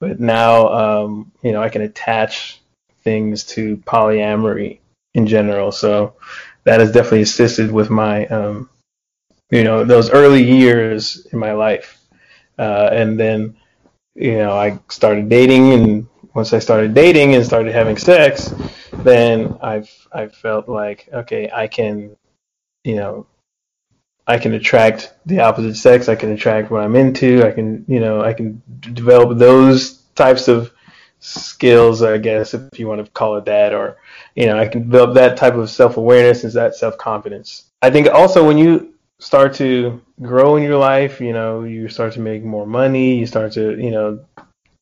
But now, um, you know, I can attach things to polyamory in general. So that has definitely assisted with my, um, you know, those early years in my life. Uh, and then, you know, I started dating, and once I started dating and started having sex, then I've I've felt like okay, I can, you know, I can attract the opposite sex. I can attract what I'm into. I can, you know, I can develop those types of skills, I guess, if you want to call it that, or you know, I can develop that type of self awareness and that self confidence. I think also when you start to grow in your life, you know, you start to make more money, you start to, you know,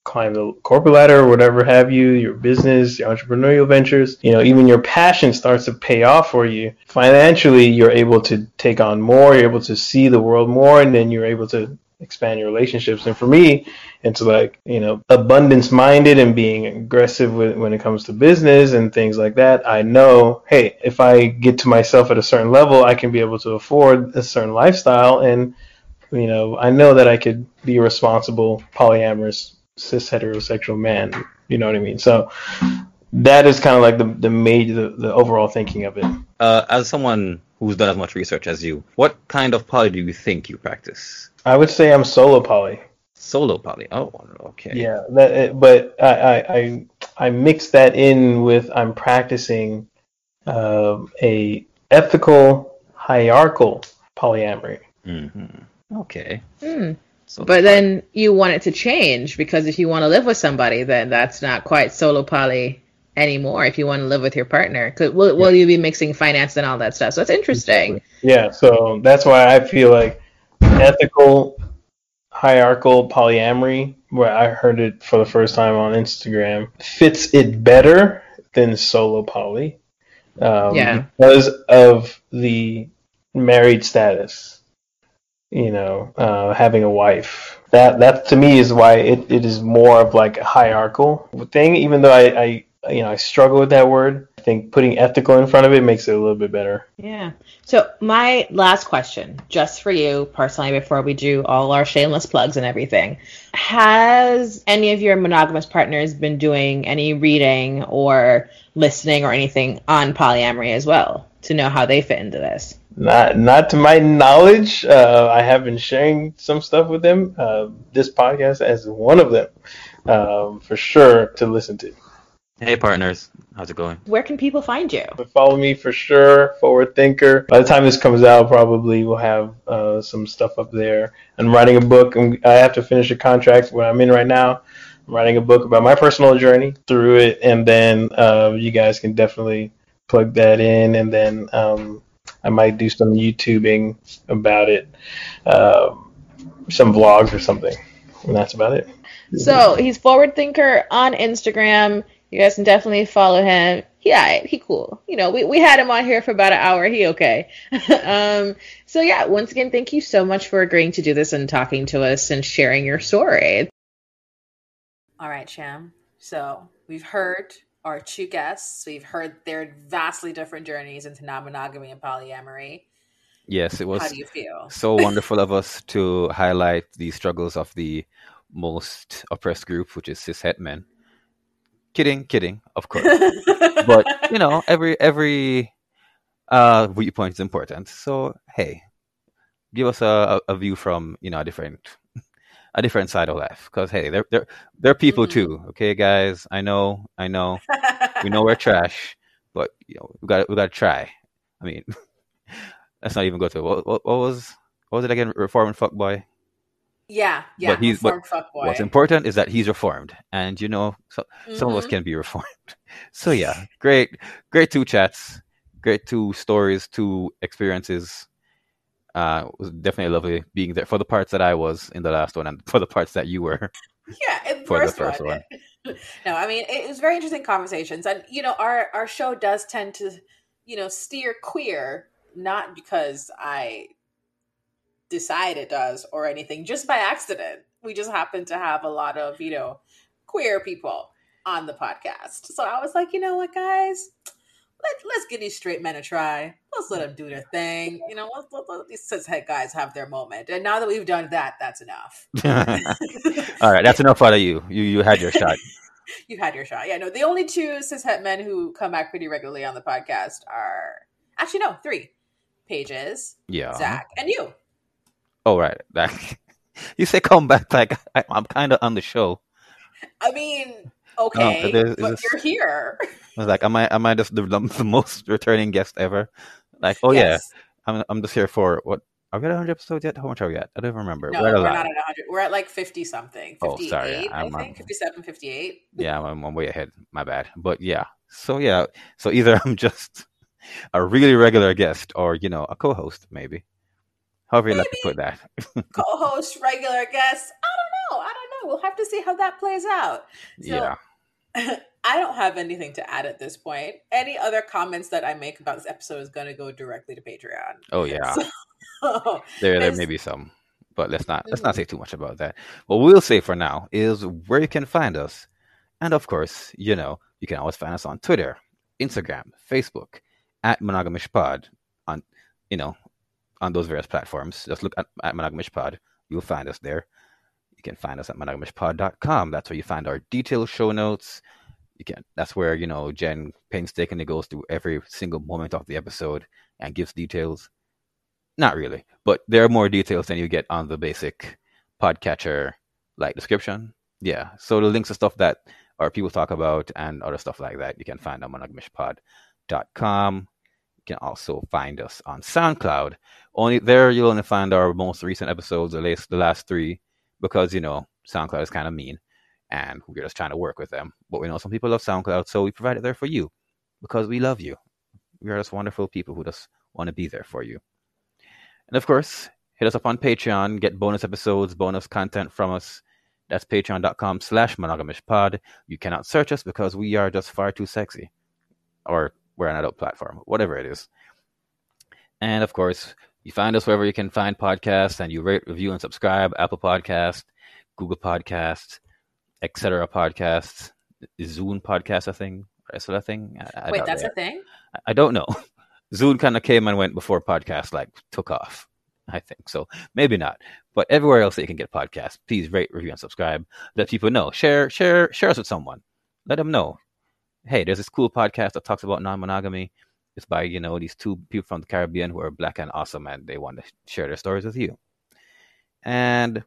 climb the corporate ladder or whatever have you, your business, your entrepreneurial ventures, you know, even your passion starts to pay off for you. Financially, you're able to take on more, you're able to see the world more, and then you're able to expand your relationships. And for me, it's like, you know, abundance minded and being aggressive with, when it comes to business and things like that. I know, hey, if I get to myself at a certain level, I can be able to afford a certain lifestyle. And, you know, I know that I could be a responsible polyamorous cis heterosexual man. You know what I mean? So that is kind of like the the major the, the overall thinking of it. Uh, as someone who's done as much research as you, what kind of poly do you think you practice? I would say I'm solo poly. Solo poly. Oh, okay. Yeah, that, but I, I I I mix that in with I'm practicing um, a ethical hierarchical polyamory. hmm Okay. Hmm. So But then you want it to change because if you want to live with somebody, then that's not quite solo poly anymore. If you want to live with your partner, 'Cause will, will you be mixing finance and all that stuff? So it's interesting. Yeah, so that's why I feel like ethical hierarchical polyamory, where I heard it for the first time on Instagram, fits it better than solo poly. Um, Yeah. Because of the married status, you know, uh, having a wife. That that to me is why it, it is more of like a hierarchical thing. Even though I, I you know I struggle with that word, I think putting ethical in front of it makes it a little bit better. Yeah. So my last question, just for you personally, before we do all our shameless plugs and everything, has any of your monogamous partners been doing any reading or listening or anything on polyamory as well to know how they fit into this? Not not to my knowledge. Uh, I have been sharing some stuff with them. Uh, this podcast as one of them, um, for sure to listen to. Hey, partners. How's it going? Where can people find you? But follow me for sure. Forward Thinker. By the time this comes out, probably we'll have uh, some stuff up there. I'm writing a book. I'm, I have to finish a contract where I'm in right now. I'm writing a book about my personal journey through it, and then uh, you guys can definitely plug that in, and then um, I might do some YouTubing about it, um, some vlogs or something, and that's about it. So he's forward thinker on Instagram. You guys can definitely follow him. Yeah, he cool. You know, we, we had him on here for about an hour. He okay. um, so yeah, once again, thank you so much for agreeing to do this and talking to us and sharing your story. All right, Sham. So we've heard our two guests. We've heard their vastly different journeys into non-monogamy and polyamory. yes, it was How do you feel? so wonderful of us to highlight the struggles of the most oppressed group, which is cishet men. Kidding, kidding, of course. but you know, every every uh viewpoint is important. So hey, give us a a view from you know a different a different side of life. Because hey, they're they're they're people Mhm. too. Okay, guys, I know, I know, we know we're trash, but you know we got we got to try. I mean, let's not even go to what, what, what was what was it again? Reform and fuck boy. Yeah, yeah. But he's- but reformed. What's important is that he's reformed, and you know, so, some of us Mhm. can be reformed. So yeah, great, great two chats, great two stories, two experiences. Uh, it was definitely lovely being there for the parts that I was in the last one, and for the parts that you were. Yeah, for the first, first one. no, I mean it was very interesting conversations, and you know our our show does tend to you know steer queer, not because I decide it does or anything, just by accident. We just happen to have a lot of you know queer people on the podcast, so I was like, you know what, guys. Let, let's give these straight men a try. Let's let them do their thing. You know, let, let, let these cishet guys have their moment. And now that we've done that, that's enough. All right, that's enough out of you. You you had your shot. you had your shot. Yeah, no, the only two cishet men who come back pretty regularly on the podcast are actually no, three. Pages, Yeah. Zach, and you. Oh right. You say come back like I, I'm kind of on the show. I mean, okay, is- it but is- you're here. I was like, am I am I just the, the most returning guest ever? Like, oh Yes. yeah, I'm I'm just here for what? Are we at 100 episodes yet? How much are we at? I don't even remember. No, we're at we're not at 100. We're at like 50 something. 58, Oh, sorry, I I'm- think. I'm- 57, 58. Yeah, I'm, I'm way ahead. My bad. But yeah, so yeah, so either I'm just a really regular guest, or you know, a co-host maybe. However you like to put that. Co host, regular guest. I don't know. I don't know. We'll have to see how that plays out. So, yeah. I don't have anything to add at this point. Any other comments that I make about this episode is going to go directly to Patreon. Oh yeah. So, There, there may be some, but let's not let's not Mhm. say too much about that. What we'll say for now is where you can find us, and of course, you know, you can always find us on Twitter, Instagram, Facebook, at Monogamish Pod, on you know, on those various platforms. Just look at, at Monogamish Pod, you'll find us there. You can find us at monogamishpod.com. That's where you find our detailed show notes. You can that's where, you know, Jen painstakingly goes through every single moment of the episode and gives details. Not really, but there are more details than you get on the basic podcatcher like description. Yeah, so the links to stuff that our people talk about and other stuff like that you can find on monogamish.com. You can also find us on SoundCloud. Only there you'll only find our most recent episodes, at least the last three, because you know SoundCloud is kind of mean, and we're just trying to work with them. But we know some people love SoundCloud, so we provide it there for you because we love you. We are just wonderful people who just want to be there for you. And of course, hit us up on Patreon, get bonus episodes, bonus content from us. That's patreon.com slash monogamishpod. You cannot search us because we are just far too sexy. Or we're an adult platform, whatever it is. And of course, you find us wherever you can find podcasts and you rate, review, and subscribe. Apple Podcast, Google Podcasts, etc. podcasts, Zune podcast, a thing. Is that a thing? I, I Wait, that's a thing? I don't know. Zune kind of came and went before podcasts like took off. I think so. Maybe not. But everywhere else that you can get podcasts, please rate, review, and subscribe. Let people know. Share, share, share us with someone. Let them know. Hey, there's this cool podcast that talks about non-monogamy. It's by you know these two people from the Caribbean who are black and awesome, and they want to share their stories with you. And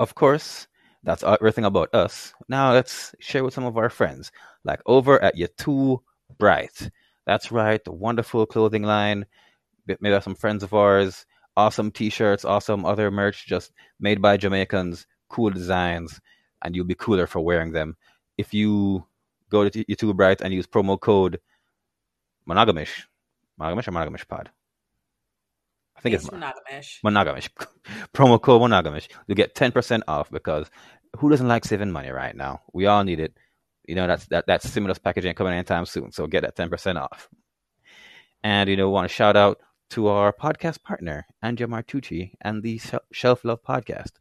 of course, that's everything about us. Now let's share with some of our friends, like over at You Too Bright. That's right, the wonderful clothing line. Maybe some friends of ours. Awesome T-shirts, awesome other merch, just made by Jamaicans. Cool designs, and you'll be cooler for wearing them if you go to You Too Bright and use promo code monogamish, monogamish or monogamish pod. I think It's it's, monogamish. monogamish. promo code monogamish. You get ten percent off because who doesn't like saving money right now? We all need it. You know that's that that stimulus package ain't coming anytime soon, so get that ten percent off. And you know, want to shout out to our podcast partner, Anja Martucci, and the Shelf Love podcast.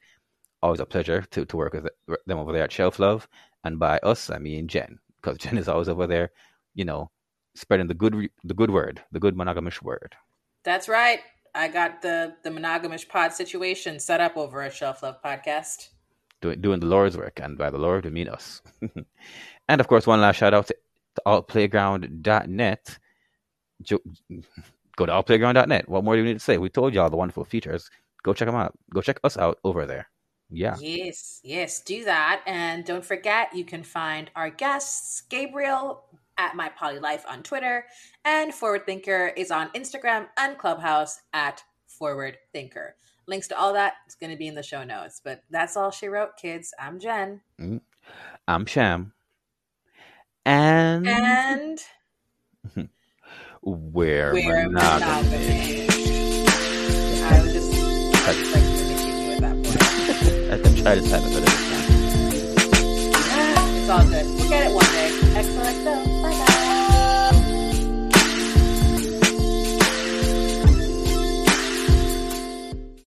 Always a pleasure to, to work with them over there at Shelf Love. And by us, I mean Jen, because Jen is always over there, you know, spreading the good the good word, the good monogamish word. That's right. I got the the monogamish pod situation set up over at Shelf Love Podcast. doing, doing the Lord's work, and by the Lord we mean us. and of course, one last shout out to, to altplayground.net. Jo- Go to altplayground.net. What more do we need to say? We told y'all the wonderful features. Go check them out. Go check us out over there. Yeah. Yes, yes, do that. And don't forget, you can find our guests, Gabriel at My Poly Life on Twitter, and Forward Thinker is on Instagram and Clubhouse at Forward Thinker. Links to all that is going to be in the show notes. But that's all she wrote, kids. I'm Jen. Mm. I'm Sham. And, And we're, we're monogamous. monogamous. I was just, like mimicking you at that point. I can try to type it this time. It's all good. We'll get it one day. XOXO.